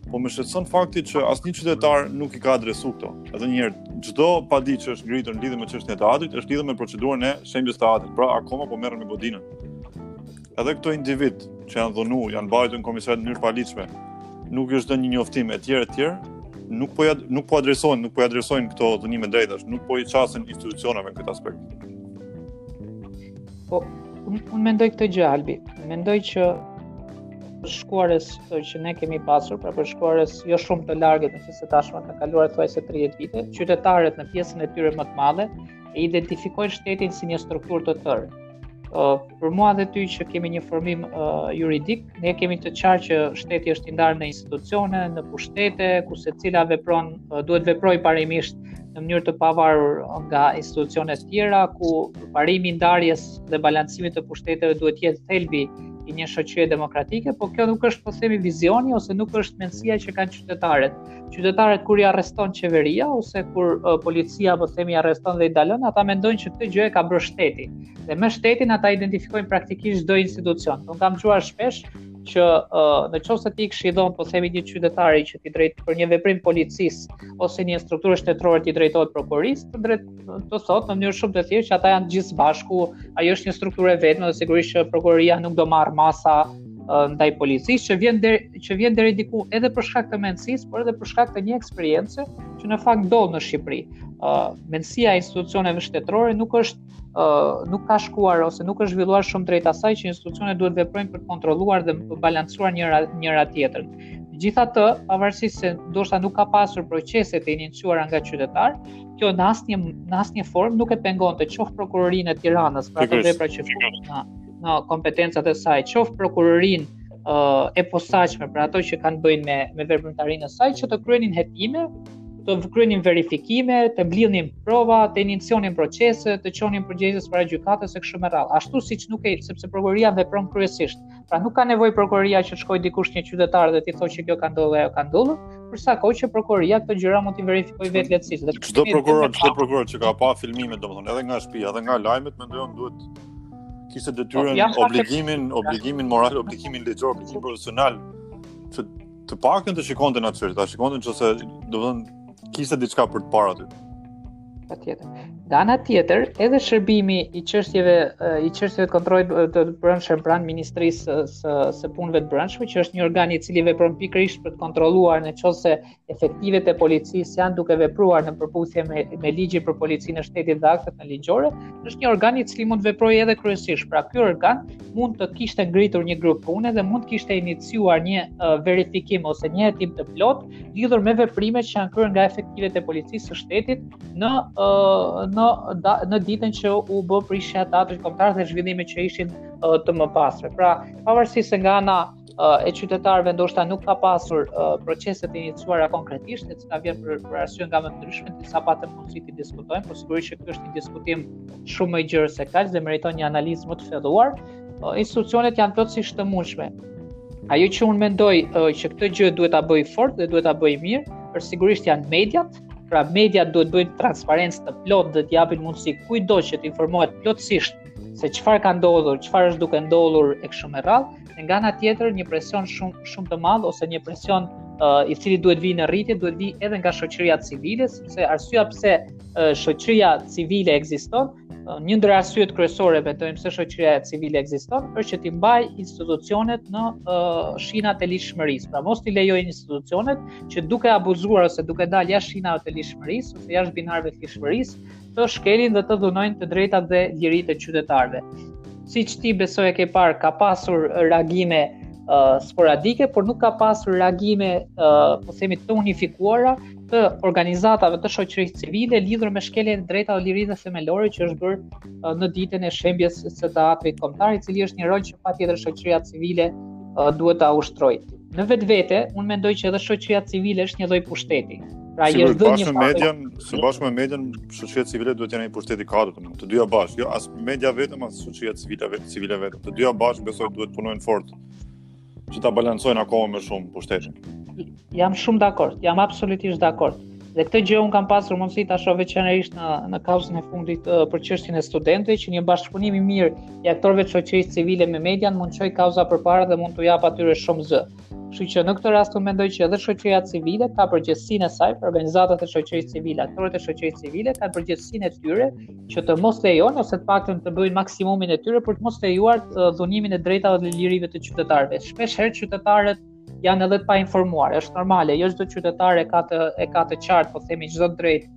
po më shqetëson fakti që asnjë qytetar nuk i ka adresu këto. Edhe një herë, çdo padi që është ngritur në lidhje me çështjen e teatrit, është lidhë me procedurën e shembjes së teatrit, pra akoma po merren me godinën. Edhe këto individ që janë dhunu, janë mbajtë në komisariat në mënyrë të paligjshme, nuk është dhënë një njoftim e tjera e tjera, nuk po i, nuk po adresojnë, nuk po adresojnë këto dhunime drejtash, nuk po i qasen institucioneve në këtë aspekt. Po, unë un mendoj këtë gjë, Albi. Mendoj që së shkuarës që ne kemi pasur, pra prej së shkuarës jo shumë të largët edhe pse tashmë kanë kaluar thuajse 30 vite, qytetarët në pjesën e tyre më të madhe e identifikojnë shtetin si një strukturë të tërë. Uh, për mua dhe ty që kemi një formim uh, juridik, ne kemi të qartë që shteti është i ndarë në institucione, në pushtete, ku secila vepron, uh, duhet veprojë parimisht në mënyrë të pavarur nga institucionet e tjera ku parimi i ndarjes dhe balancimit të pushteteve duhet të jetë thelbi i një shoqërie demokratike, por kjo nuk është po themi vizioni ose nuk është mendësia që kanë qytetarët. Qytetarët kur i arreston qeveria ose kur uh, policia po themi i arreston dhe i ndalon, ata mendojnë që këtë gjë e ka bërë shteti. Dhe me shtetin ata identifikojnë praktikisht çdo institucion. Unë kam dëgjuar shpesh që uh, në qoftë se ti këshillon po themi një qytetari që t'i drejt për një veprim të policisë ose një strukture shtetërore t'i drejtohet prokurorisë, të drejt të thotë në mënyrë shumë të thjeshtë që ata janë të gjithë së bashku, ajo është një strukturë e vetme dhe sigurisht që prokuroria nuk do marrë masa ndaj policisë që vjen deri që vjen deri diku edhe për shkak të mendësisë, por edhe për shkak të një eksperience që në fakt ndodh në Shqipëri. Ë uh, mendësia e institucioneve shtetërore nuk është uh, nuk ka shkuar ose nuk është zhvilluar shumë drejt asaj që institucionet duhet të veprojnë për të kontrolluar dhe të balancuar njëra njëra tjetrën. Gjithatë, pavarësisht se ndoshta nuk ka pasur procese të iniciuara nga qytetar, kjo në asnjë në asnjë formë nuk e pengonte qoftë prokurorinë e Tiranës për ato vepra që futen në kompetencat e saj, qoftë prokurorinë uh, e posaçme për ato që kanë të bëjnë me me veprimtarinë e saj që të kryenin hetime të kryenin verifikime, të mblidhnin prova, të inicionin procese, të çonin përgjegjës para gjykatës e kështu me radhë. Ashtu siç nuk e, sepse prokuroria vepron kryesisht. Pra nuk ka nevojë prokuroria që të shkojë dikush një qytetar dhe t'i thotë që kjo ka ndodhur ajo ka ndodhur, për sa kohë që prokuroria këto gjëra mund t'i verifikojë vetë lehtësisht. Çdo prokuror, çdo prokuror që ka pa filmime, domethënë edhe nga shtëpia, edhe nga lajmet, mendoj unë duhet kishte detyrën, po, obligimin, obligimin moral, obligimin ligjor, obligimin profesional që Të paktën të shikonte atë çështje, ta shikonte nëse domethënë kishte diçka për të parë aty. Patjetër. Nga ana tjetër, edhe shërbimi i çështjeve i çështjeve të kontrollit të brendshëm pranë Ministrisë së së Punëve të Brendshme, që është një organ i cili vepron pikërisht për të kontrolluar nëse efektivët e policisë janë duke vepruar në përputhje me me ligjin për policinë e shtetit dhe aktet nënligjore, është një organ i cili mund të veprojë edhe kryesisht. Pra ky organ mund të kishte ngritur një grup pune dhe mund të kishte iniciuar një uh, verifikim ose një hetim të plotë lidhur me veprimet që janë kryer nga efektivët e policisë së shtetit në uh, në da, në ditën që u bë prishja e teatrit kombëtar dhe zhvillimet që ishin uh, të mëpasme. Pra, pavarësisht se nga ana e qytetarëve ndoshta nuk ka pasur uh, procese të iniciuara konkretisht, e cila vjen për, për arsye nga më të ndryshmet, disa patëm mundësi të diskutojmë, por sigurisht që kjo është një diskutim shumë më i gjerë se kaq dhe meriton një analizë më të thelluar. Uh, institucionet janë plotësisht të mundshme. Ajo që unë mendoj uh, që këtë gjë duhet ta bëjë fort dhe duhet ta bëjë mirë, është sigurisht janë mediat, pra mediat duhet bëjnë transparencë të plotë dhe të japin mundësi kujtdo që të informohet plotësisht se çfarë ka ndodhur, çfarë është duke ndodhur e kështu me radhë, dhe nga ana tjetër një presion shumë shumë të madh, ose një presion uh, i cili duhet vijë në rritje, duhet vijë edhe nga shoqëria civile, sepse arsyeja pse uh, shoqëria civile ekziston, uh, një ndër arsyet kryesore domethënë pse shoqëria civile ekziston, është që t'i mbajë institucionet në uh, shinat e ligjshmërisë. Pra mos t'i lejojë institucionet që duke abuzuar ose duke dalë jashtë shinave të ligjshmërisë ose jashtë binarëve të ligjshmërisë, të shkelin dhe të dhunojnë të drejtat dhe liritë e qytetarëve. Siç ti besoj e ke parë, ka pasur reagime uh, sporadike, por nuk ka pasur reagime, uh, po themi, të unifikuara të organizatave të shoqërisë civile lidhur me shkeljen e të drejtave dhe lirive themelore që është bërë uh, në ditën e shembjes së teatrit kombëtar, i cili është një rol që patjetër shoqëria civile uh, duhet ta ushtrojë. Në vetvete, unë mendoj që edhe shoqëria civile është një lloj pushteti. Pra jo së bashku me median, së bashku me median, shoqëria civile duhet të jenë një pushtet i katërt, domethënë të dyja bashkë, jo as media vetëm as shoqëria civile vetëm, civile vetëm, të dyja bashkë besoj duhet punojnë fort që ta balancojnë akoma më shumë pushtetin. Jam shumë dakord, jam absolutisht dakord. Dhe këtë gjë un kam pasur mundësi ta shoh veçanërisht në në kauzën e fundit uh, për çështjen e studentëve që një bashkëpunim i mirë i aktorëve të shoqërisë civile me median mund të çojë kauza përpara dhe mund t'u japë atyre shumë zë. Kështu që në këtë rast unë mendoj që edhe shoqëria civile ka përgjegjësinë e saj, organizatat e shoqërisë civile, aktorët e shoqërisë civile kanë përgjegjësinë e tyre që të mos lejojnë ose të paktën të bëjnë maksimumin e tyre për të mos lejuar dhunimin e drejtave dhe lirive të qytetarëve. Shpesh herë qytetarët janë edhe të painformuar, është normale, jo çdo qytetar e ka të e ka të qartë, po themi çdo të drejtë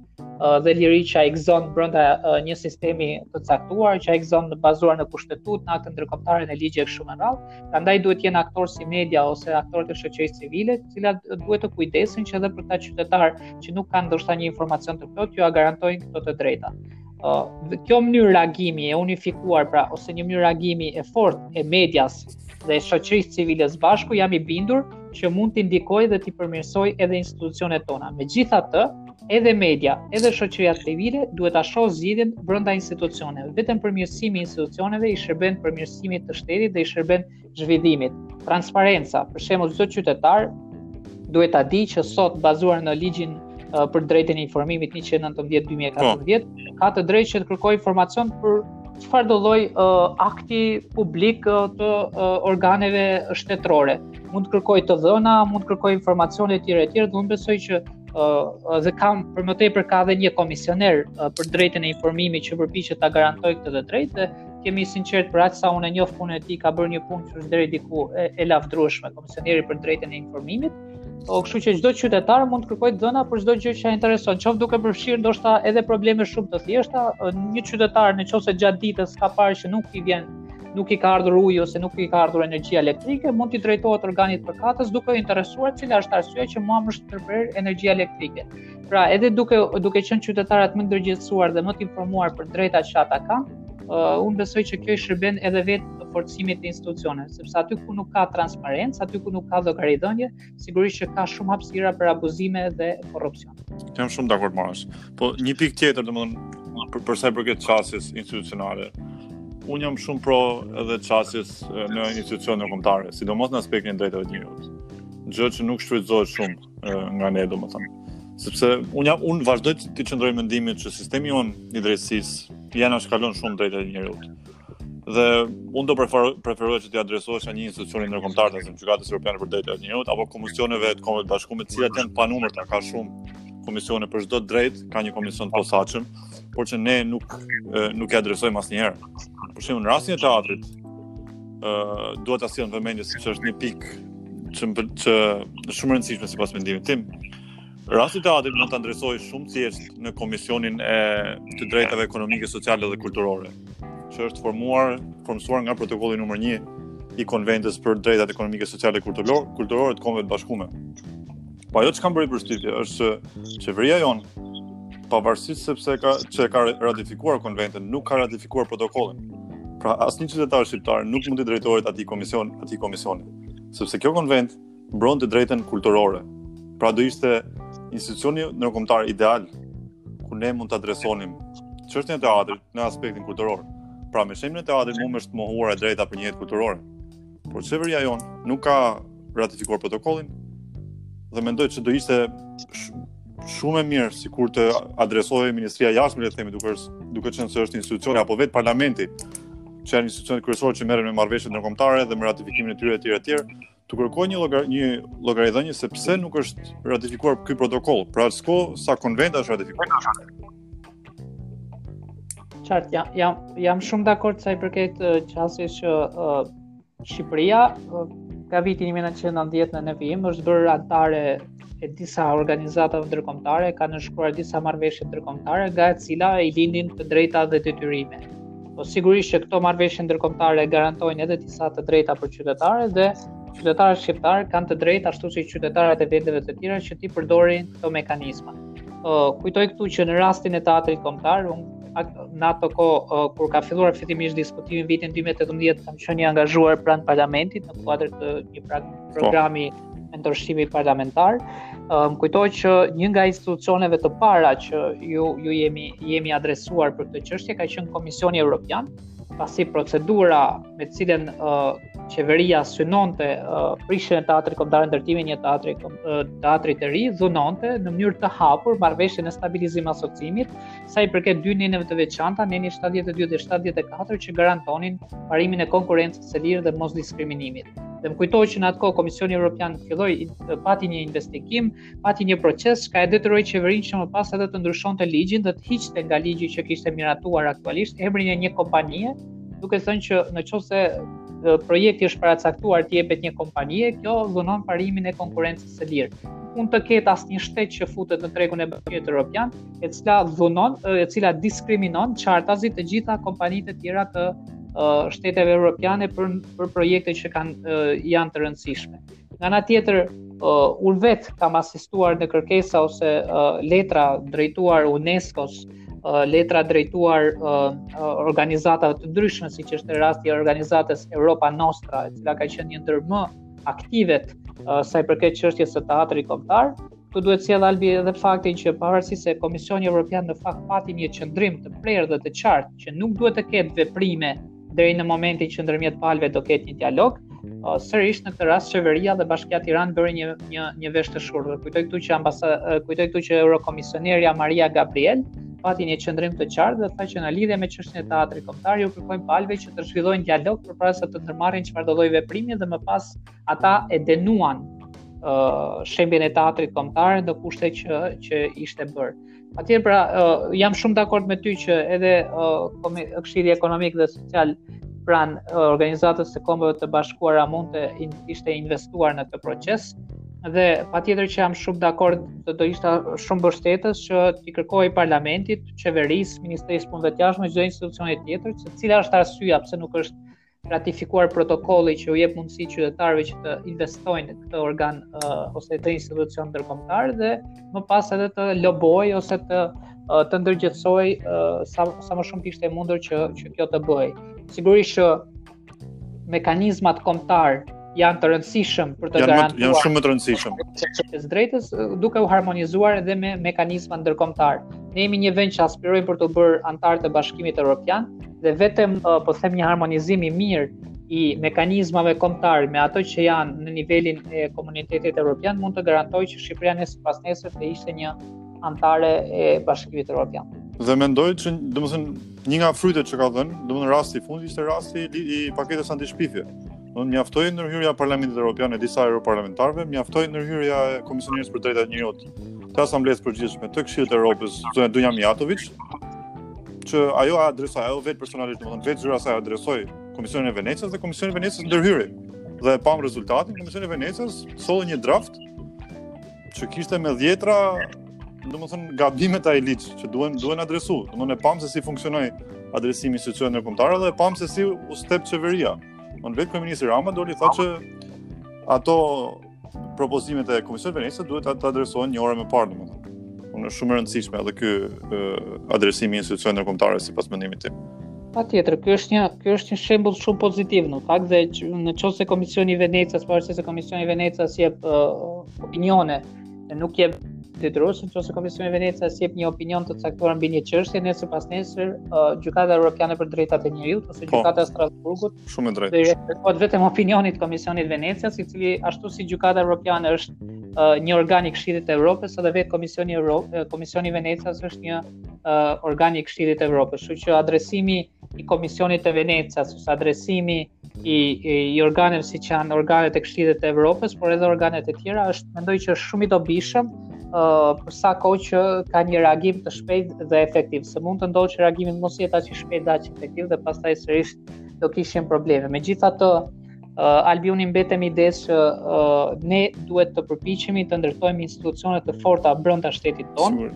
dhe liri që ai gëzon brenda një sistemi të caktuar që ai gëzon bazuar në kushtetutë, në akte ndërkombëtare në ligje kështu me radhë. Prandaj duhet të jenë aktorë si media ose aktorë të shoqërisë civile, të cilat duhet të kujdesin që edhe për ata qytetarë që nuk kanë ndoshta një informacion të plotë, t'jua garantojnë këto të drejta. Uh, kjo mënyrë reagimi e unifikuar pra ose një mënyrë reagimi e fortë e medias dhe e shoqërisë civile së bashku jam i bindur që mund t'i ndikojë dhe t'i përmirësojë edhe institucionet tona. Megjithatë, Edhe media, edhe shoqëria civile duhet ta shohë zgjidhjen brenda institucioneve. Vetëm përmirësimi i institucioneve i shërben përmirësimit të shtetit dhe i shërben zhvillimit. Transparenca, për shembull, çdo qytetar duhet ta dijë që sot bazuar në ligjin për drejtën e informimit 119-2014 po. ka të drejtë që të kërkojë informacion për çfarëdolloj uh, akti publik uh, të uh, organeve shtetërore. Mund të kërkojë të dhëna, mund të kërkojë informacion e tjera e tjera, do të besoj që uh, dhe kam për më tepër ka edhe një komisioner uh, për drejtën e informimit që përpiqet ta garantojë këtë të drejtë dhe të jemi sinqertë për aq sa unë e njoh punën e tij ka bërë një punë që është deri diku e, e lavdrueshme komisioneri për drejtën e informimit. O, kështu që çdo qytetar mund të kërkojë dhëna për çdo gjë që i intereson, qoftë duke përfshirë ndoshta edhe probleme shumë të thjeshta, një qytetar në qoftë se gjatë ditës ka parë që nuk i vjen nuk i ka ardhur uji ose nuk i ka ardhur energjia elektrike, mund t'i drejtohet organit përkatës duke u interesuar cila është arsyeja që mua më është ndërprerë energjia elektrike. Pra, edhe duke duke qenë qytetarët më të ndërgjegjësuar dhe më të informuar për drejtat që ata kanë, uh, unë besoj që kjo i shërben edhe vetë forcimit të institucioneve, sepse aty ku nuk ka transparencë, aty ku nuk ka llogaridhënie, sigurisht që ka shumë hapësira për abuzime dhe korrupsion. Jam shumë dakord me atë. Po një pikë tjetër, domethënë për për sa i përket qasjes institucionale. Unë jam shumë pro edhe qasjes në institucione ndërkombëtare, sidomos në aspektin e drejtave të njeriut. Gjë që nuk shfrytëzohet shumë nga ne, domethënë sepse un jam un vazhdoj të qëndroj mendimit që sistemi jonë i drejtësisë anashkalon shumë drejta të njeriut. dhe unë do preferoja që t'i adresohesha një institucioni ndërkombëtar, Gjykatës Europiane për të Drejtat e Njeriut apo komisioneve të Kombeve të Bashkume, të cilat janë të panumërta, ka shumë komisione për çdo të drejtë, ka një komision të posaçëm, por që ne nuk nuk i adresojmë asnjëherë. Për shembull, në rastin e teatrit, ë uh, duhet ta sjell në vëmendje se është një pikë që që shumë e rëndësishme sipas mendimit tim, Rasti i teatrit mund të adresohej shumë thjesht në Komisionin e të Drejtave Ekonomike, Sociale dhe Kulturore, që është formuar, formësuar nga protokolli numër 1 i Konventës për Drejtat Ekonomike, Sociale dhe Kulturore, kulturore të Kombeve të Bashkume. Po ajo që më ka bërë përshtypje është se qeveria jonë pavarësisht sepse ka që e ka ratifikuar konventën, nuk ka ratifikuar protokollin. Pra asnjë qytetar shqiptar nuk mund t'i drejtohet atij komision, atij komisioni, sepse kjo konvent mbron të drejtën kulturore. Pra do ishte institucioni ndërkombëtar ideal ku ne mund të adresonim çështjen e teatrit në aspektin kulturor. Pra me shembjen e teatrit mu m'është mohuar e drejta për një jetë kulturore. Por qeveria jonë nuk ka ratifikuar protokollin dhe mendoj se do ishte shumë e mirë sikur të adresohej Ministria e Jashtme le të themi duke duke qenë se është institucion apo vetë parlamenti që janë institucionet kryesore që merren me marrëveshjet ndërkombëtare dhe me ratifikimin e tyre etj etj t'u kërkohej një llogar një llogaridhënie se pse nuk është ratifikuar ky protokoll. Për sa kohë sa konventa është ratifikuar. Qartë, jam jam jam shumë dakord sa i përket qasjes që uh, Shqipëria uh, nga viti 1990 e në vijim është bërë anëtare e disa organizatave ndërkombëtare ka nënshkruar disa marrëveshje ndërkombëtare nga e cila i lindin të drejta dhe detyrime. Po sigurisht që këto marrëveshje ndërkombëtare garantojnë edhe disa të drejta për qytetarët dhe qytetarët shqiptarë kanë të drejtë ashtu si qytetarët e vendeve të tjera që t'i përdorin këto mekanizma. Ë kujtoj këtu që në rastin e teatrit kombëtar unë në atë kohë kur ka filluar fillimisht diskutimi në vitin 2018 kam qenë i angazhuar pranë parlamentit në kuadër të një po. programi mentorshipi parlamentar. Më kujtohet që një nga institucionet e para që iu iu jemi jemi adresuar për këtë çështje ka qenë Komisioni Evropian, pasi procedura me të cilën uh, qeveria synonte uh, prishjen e teatrit kombëtar e ndërtimin e një teatri uh, teatri të ri dhunonte në mënyrë të hapur marrëveshjen e stabilizim asociimit sa i përket dy neneve të veçanta neni 72 dhe 74 që garantonin parimin e konkurrencës së lirë dhe mos diskriminimit. Dhe më kujtohet që në atë kohë Komisioni Evropian filloi, pati një investigim, pati një proces çka e detyroi qeverinë që më pas edhe të ndryshonte ligjin dhe të hiqte nga ligji që kishte miratuar aktualisht emrin e një kompanie, duke thënë që në qoftë se projekti është paracaktuar t'i jepet një kompanie, kjo dhunon parimin e konkurrencës së lirë. S'mund të ketë asnjë shtet që futet në tregun e bashkimit evropian, e cila dhunon, e cila diskriminon qartazi të gjitha kompanitë e tjera të uh, shteteve europiane për për projekte që kanë uh, janë të rëndësishme. Nga ana tjetër, uh, unë vetë kam asistuar në kërkesa ose uh, letra drejtuar UNESCO-s, uh, letra drejtuar uh, organizatave të ndryshme, siç është rasti i organizatës Europa Nostra, e cila ka qenë një ndër më aktivet uh, sa i përket çështjes së teatrit kombëtar, Këtu duhet sjell Albi edhe faktin që pavarësisht se Komisioni Evropian në fakt pati një qëndrim të prerë dhe të qartë që nuk duhet të ketë veprime deri në momentin që ndërmjet palëve do ketë një dialog, sërish në këtë rast qeveria dhe Bashkia Tiran bëri një një një vesh të shurdhër. Kujtoj këtu që ambasa kujtoj këtu që Eurokomisionerja Maria Gabriel pati një qëndrim të qartë dhe tha që në lidhje me çështjen e teatrit kombëtar ju kërkojmë palëve që të zhvillojnë dialog përpara se të ndërmarrin çfarëdo lloj veprimi dhe më pas Ata e dënuan uh, shembjen e teatrit kombëtar në kushtet që që ishte bërë. Atëherë pra uh, jam shumë dakord me ty që edhe uh, Këshilli Ekonomik dhe Social pranë organizatës së kombeve të bashkuara mund të in, ishte investuar në këtë proces dhe patjetër që jam shumë dakord dhe do ishte shumë mbështetës që t'i kërkoj parlamentit, qeverisë, ministrisë punëve të jashtme, çdo institucioni tjetër, se cila është arsyeja pse nuk është ratifikuar protokolli që u jep mundësi qytetarëve që të investojnë këtë organ uh, ose këtë institucion ndërkombëtar dhe më pas edhe të loboj ose të uh, të ndërgjegjësoj uh, sa sa më shumë të ishte e mundur që që kjo të bëhej. Sigurisht që mekanizmat kombëtar janë të rëndësishëm për të garantuar janë shumë më të rëndësishëm. Së drejtës duke u harmonizuar edhe me mekanizmat ndërkombëtar. Ne jemi një vend që aspirojmë për t'u bërë anëtar të Bashkimit Evropian dhe vetëm po them një harmonizim i mirë i mekanizmave kombëtar me ato që janë në nivelin e Komunitetit Evropian mund të garantojë që Shqipëria nesër pasnesër të ishte një anëtare e Bashkimit Evropian. Dhe mendoj që, domethënë, një nga frytet që ka dhënë, domethënë rasti i fundit ishte rasti i, i paketës antishpifje. Do me thënë mjaftoi ndërhyrja e Parlamentit Evropian e disa europarlamentarëve, mjaftoi ndërhyrja e Komisionerit për Drejtat e Njeriut të Asamblesë Përgjithshme të Këshillit të Evropës, zonjës Dunja Mijatoviç, që ajo adresoi ajo vetë personalisht, domethënë vetë zyra saj adresoi Komisionin e Venecias dhe Komisioni i Venecias ndërhyri. Dhe e pamë rezultatin, Komisioni i Venecias solli një draft që kishte me dhjetra domethënë gabime te ai ligj që duhen duhen adresuar. Domethënë e pamë se si funksionoi adresimi institucioneve ndërkombëtare dhe e pamë se si u step qeveria. Madje vetë kryeministri Rama doli tha që ato propozimet e Komisionit Venecias duhet të adresohen një orë më parë domethënë. Unë është shumë e rëndësishme edhe ky adresimi i institucionit ndërkombëtar sipas mendimit tim. Patjetër, ky është një, ky është një shembul shumë pozitiv në fakt dhe në qoftë se Komisioni i Venecas, pavarësisht se Komisioni i Venecas jep uh, opinione Ne nuk jep detyrueshëm nëse Komisioni i Venecias jep një opinion të caktuar mbi një çështje, nesër pasnesër uh, Gjykata Evropiane për Drejtat e Njeriut ose po, Gjykata e Strasburgut shumë e drejtë. Dhe respektohet vetëm opinioni i Komisionit të Venecias, i cili ashtu si Gjykata Evropiane është uh, një organ i Këshillit të Evropës, edhe vetë Komisioni i Evropës, Komisioni i Venecias është një uh, organ i Këshillit të Evropës, kështu që adresimi i Komisionit të Venecias, ose adresimi i, i, i organeve siç janë organet e Këshillit të Evropës, por edhe organet e tjera, është mendoj që është shumë i dobishëm, uh, për sa kohë që ka një reagim të shpejtë dhe efektiv. Se mund të ndodhë që reagimi mos jetë aq i shpejtë dhe aq efektiv dhe pastaj sërish do kishim probleme. Megjithatë, uh, Albi unë mbetem i idesë që uh, ne duhet të përpiqemi të ndërtojmë institucione të forta brenda shtetit tonë.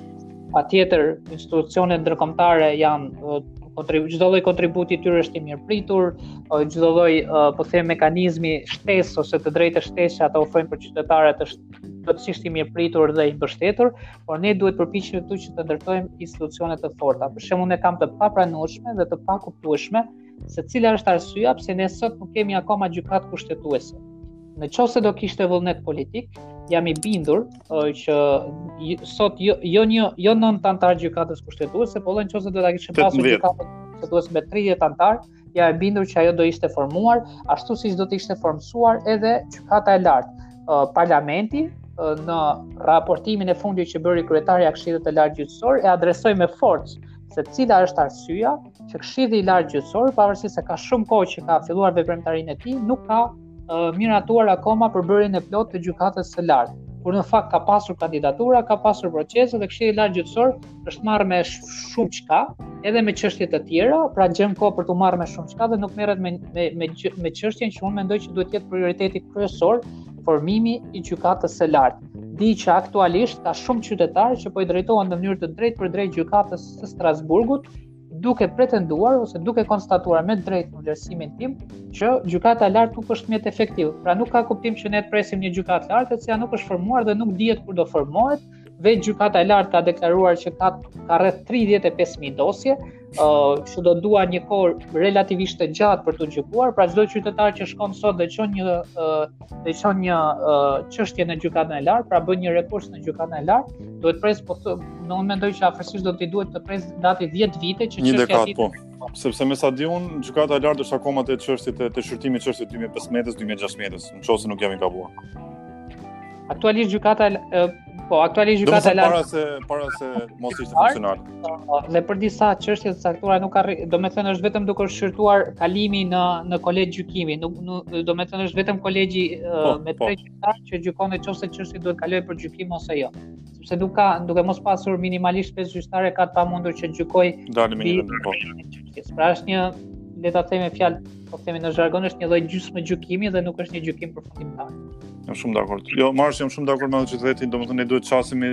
Patjetër, institucionet ndërkombëtare janë uh, çdo lloj kontributi i tyre është i mirëpritur, çdo lloj uh, po them mekanizmi shtesë ose të drejte shtesë që ata ofrojnë për qytetarët është plotësisht i mirëpritur dhe i mbështetur, por ne duhet përpiqemi këtu që të ndërtojmë institucione të forta. Për shembull, e kam të papranueshme dhe të pakuptueshme se cila është arsyeja pse ne sot nuk kemi akoma gjykatë kushtetuese. Në qoftë se do kishte vullnet politik, jam i bindur uh, që sot jo jo një jo nëntë anëtarë gjykatës kushtetuese, por në qoftë se do ta kishte pasur gjykatën kushtetuese me 30 anëtarë, jam i bindur që ajo do ishte formuar ashtu siç do të ishte formësuar edhe gjykata e lartë. Uh, parlamenti uh, në raportimin e fundit që bëri kryetarja e Këshillit të Lartë Gjyqësor e adresoi me forcë se cila është arsyeja që këshilli i lartë gjyqësor, pavarësisht se ka shumë kohë që ka filluar veprimtarinë e tij, nuk ka uh, miratuar akoma përbërjen e plotë të gjykatës së lartë. Por në fakt ka pasur kandidatura, ka pasur procese dhe këshilli i lartë gjyqësor është marrë me shumëçka, edhe me çështje të tjera, pra gjen kohë për t'u marrë me shumëçka dhe nuk merret me me me, me çështjen që unë mendoj që duhet të jetë prioriteti kryesor formimi i gjykatës së lartë. Di që aktualisht ka shumë qytetarë që po i drejtohen në mënyrë të drejtpërdrejtë gjykatës së Strasburgut duke pretenduar ose duke konstatuar me drejtë në vlerësimin tim që gjykata e lartë nuk është mjet efektiv. Pra nuk ka kuptim që ne të presim një gjykatë lartë, e cila nuk është formuar dhe nuk dihet kur do formohet. Vetë gjykata e lartë ka deklaruar që ka ka rreth 35000 dosje, ë uh, që do duan një kohë relativisht të gjatë për t'u gjykuar, pra çdo qytetar që shkon sot dhe çon një uh, dhe çon një çështje në gjykatën e lartë, pra bën një rekurs në gjykatën e lartë, duhet presë po të, në unë mendoj që afërsisht do t'i duhet të presë gati 10 vite që çështja e tij. Po. Sepse me sa di unë, gjykata e lartë është akoma te çështjet e të shqyrtimit çështjet 2015-2016, në qoftë se nuk jam i gabuar. Aktualisht gjykata Po, aktualisht gjykata e lartë para se para se mos ishte funksional. Dhe për disa çështje të caktuara nuk arrin, do të thënë është vetëm duke shqyrtuar kalimin në në kolegj gjykimi, nuk do të thënë është vetëm kolegji po, uh, me po. tre gjyqtarë që gjykon në çështje çështje duhet kalojë për gjykim ose jo. Sepse nuk ka duke mos pasur minimalisht pesë gjyqtarë ka të pamundur që gjykojë. Dalim në një po. Pra është një le ta themi fjalë, po themi në jargon është një lloj gjysmë gjykimi dhe nuk është një gjykim përfundimtar. Jam shumë dakord. Jo, marrësh jam shumë dakord me atë që thotë ti, domethënë ne duhet të qasemi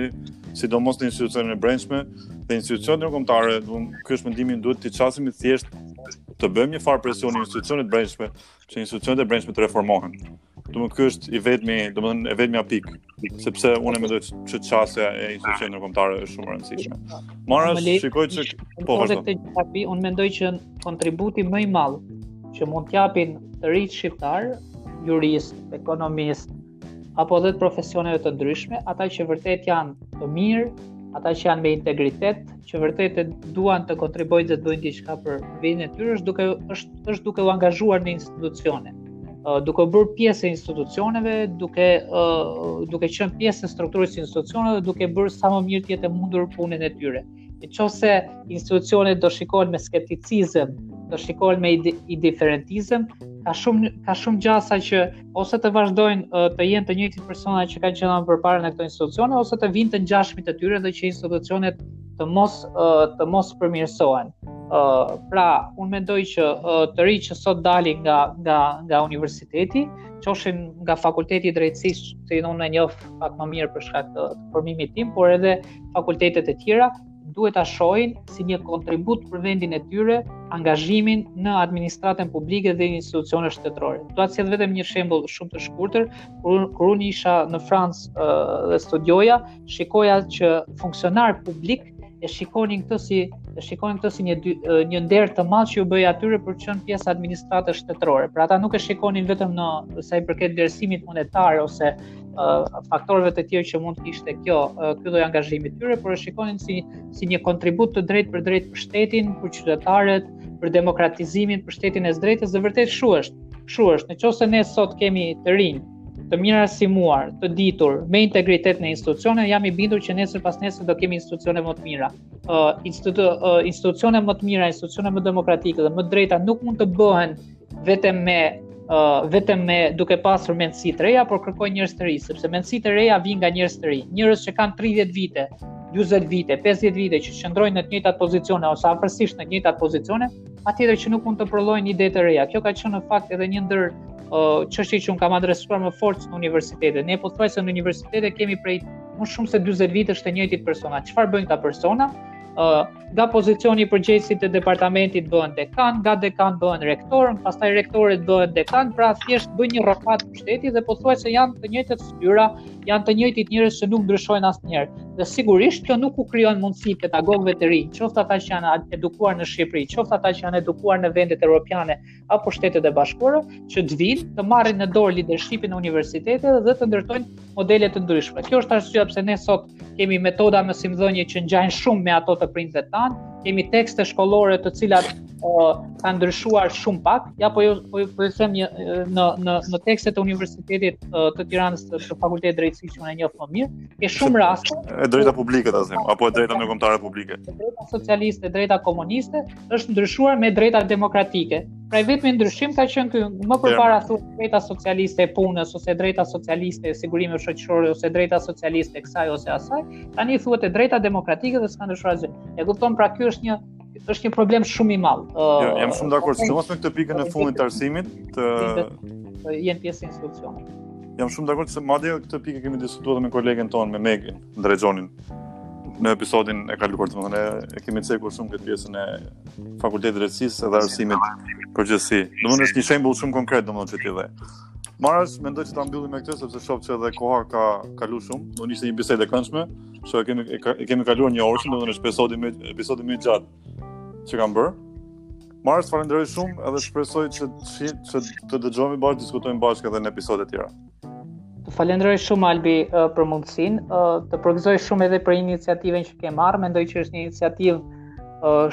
sidomos në institucionet e brendshme dhe institucionet ndërkombëtare, domethënë ky është mendimi, duhet të qasemi thjesht të bëjmë një farë presioni institucioneve të brendshme, që institucionet e brendshme të reformohen. Domethënë ky është i vetmi, domethënë e vetmja pikë, sepse unë e mendoj që qasja e institucionet ndërkombëtare është shumë e rëndësishme. Mara, shikoj që... Po, vazhdo. Unë mendoj që kontributi më i madh që mund të japin të rinjtë shqiptarë, juristë, ekonomistë apo edhe profesioneve të ndryshme, ata që vërtet janë të mirë, ata që janë me integritet, që vërtet e duan të kontribuojnë dhe të bëjnë diçka për vendin e tyre, është duke është është duke u angazhuar në institucione. Uh, duke u bërë pjesë e institucioneve, duke uh, duke qenë pjesë e strukturës së institucioneve, duke bërë sa më mirë të jetë e mundur punën e tyre. Në qoftë se institucionet do shikohen me skepticizëm, do shikohen me indiferentizëm, ka shumë ka shumë gjasa që ose të vazhdojnë të jenë të njëjtit persona që kanë qenë përpara në këto institucione ose të vijnë të ngjashmit e tyre dhe që institucionet të mos të mos përmirësohen. Pra, unë mendoj që të rinjtë që sot dalin nga nga nga universiteti, qofshin nga fakulteti i drejtësisë, që unë e njoh pak më mirë për shkak të formimit tim, por edhe fakultetet e tjera duhet ta shohin si një kontribut për vendin e tyre angazhimin në administratën publike dhe institucione shtetërore. Do të sjell vetëm një shembull shumë të shkurtër, kur kur unë isha në Francë dhe studioja, shikoja që funksionarët publikë e shikonin këtë si e shikonin këtë si një një nder të madh që u bëhej atyre për të qenë pjesë e administratës shtetërore. Pra ata nuk e shikonin vetëm për sa i përket vlerësimit monetar ose faktorëve të tjerë që mund të kishte kjo ky lloj angazhimi i tyre, por e shikonin si si një kontribut të drejtpërdrejtë për shtetin, për qytetarët, për demokratizimin, për shtetin e së drejtës dhe vërtet kështu është. Kështu është. Në qoftë se ne sot kemi të rinj, të mirarsimuar, të ditur, me integritet në institucione, jam i bindur që nesër pasnesër do kemi institucione më të mira. Uh, institu, uh, institucione më të mira, institucione më demokratike dhe më të drejta nuk mund të bëhen vetëm me uh, vetëm me duke pasur mendësi të reja, por kërkojnë njerëz të rinj, sepse mendësi të reja vijnë nga njerëz të rinj, njerëz që kanë 30 vite, 40 vite, 50 vite që qëndrojnë në të njëjtat pozicione ose afërsisht në të njëjtat pozicione, patjetër që nuk mund të prodhojnë ide të reja. Kjo ka qenë në fakt edhe një ndër çështje uh, që un kam adresuar më fort në universitete. Ne pothuajse në universitete kemi prej më shumë se 40 vitesh të njëjtit persona. Çfarë bëjnë këta persona? uh, nga pozicioni i përgjegjësit të departamentit bëhen dekan, nga dekan bëhen rektor, pastaj rektorët bëhen dekan, pra thjesht bëjnë një rokadë pushteti dhe pothuajse janë të njëjtat fytyra, janë të njëjtit njerëz që nuk ndryshojnë asnjëherë. Dhe sigurisht kjo nuk u krijon mundësi pedagogëve të rinj, qoftë ata që janë edukuar në Shqipëri, qoftë ata që janë edukuar në vendet europiane, apo Shtetet e Bashkuara që të vijnë të marrin në dorë lidershipin e universiteteve dhe të ndërtojnë modele të ndryshme. Kjo është arsyeja pse ne sot kemi metoda mësimdhënie që ngjajnë shumë me ato të prindërve tanë, kemi tekste shkollore të cilat uh, kanë ndryshuar shumë pak, ja po ju po ju po them një në në në tekstet e Universitetit uh, të Tiranës të, të Fakultetit të Drejtësisë që unë e njoh më mirë, ke shumë raste e drejta publike ta them, apo e drejta ndërkombëtare publike. E drejta socialiste, e drejta komuniste, është ndryshuar me e drejta demokratike. Pra i vetmi ndryshim ka qenë ky më përpara thuhej e drejta socialiste e punës ose drejta socialiste e sigurimit shoqëror ose drejta socialiste e kësaj ose asaj, tani thuhet e drejta demokratike dhe s'ka ndryshuar asgjë. E kupton pra ky është një është një problem shumë i madh. Jo, jam shumë dakord, sidomos me këtë pikën e fundit të arsimit të jenë pjesë e institucionit. Jam shumë dakord se madje këtë pikë kemi diskutuar me kolegen tonë me Megin. Ndregjonin në episodin e kaluar, domethënë e kemi cekur shumë këtë pjesën e Fakultetit të Drejtësisë dhe arsimit në përgjithësi. Domethënë është një shembull shumë konkret domethënë që ti dhe. Marash, mendoj që ta mbyllim me këtë sepse shoh që edhe koha ka kaluar shumë. Po ishte një bisedë e këndshme, që e kemi e kemi kaluar një orë, domethënë është episodi më episodi më i gjatë që kam bërë. Marash, falenderoj shumë edhe shpresoj që që, që të dëgjohemi bashkë, diskutojmë bashkë edhe në episode të tjera. Të falenderoj shumë Albi për mundësinë. Të përgëzoj shumë edhe për iniciativën që ke marrë. Mendoj që është një iniciativë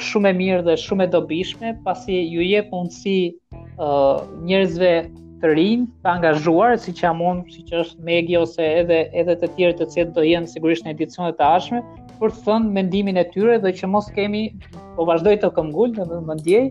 shumë e mirë dhe shumë e dobishme, pasi u jep mundësi njerëzve të rinj të angazhuar, siç jam unë, siç është Megi ose edhe edhe të tjerë të cilët do jenë sigurisht në edicionet e ardhshme, për të thënë mendimin e tyre dhe që mos kemi po vazhdoj të këmbgul dhe më ndje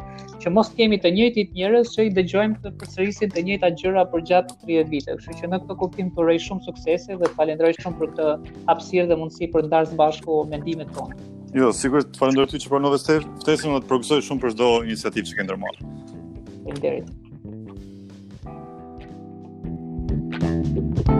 që mos kemi të njëjtit njerëz që i dëgjojmë të përsërisin të njëjtat gjëra përgjatë 30 vite. Kështu që në këtë kuptim të uroj shumë suksese dhe falenderoj shumë për këtë hapësirë dhe mundësi për të ndarë së bashku mendimet tona. Jo, sigurisht të falenderoj ty që pranove ftesën dhe të përgëzoj shumë për çdo iniciativë që ke ndërmarrë. Faleminderit. Thank you.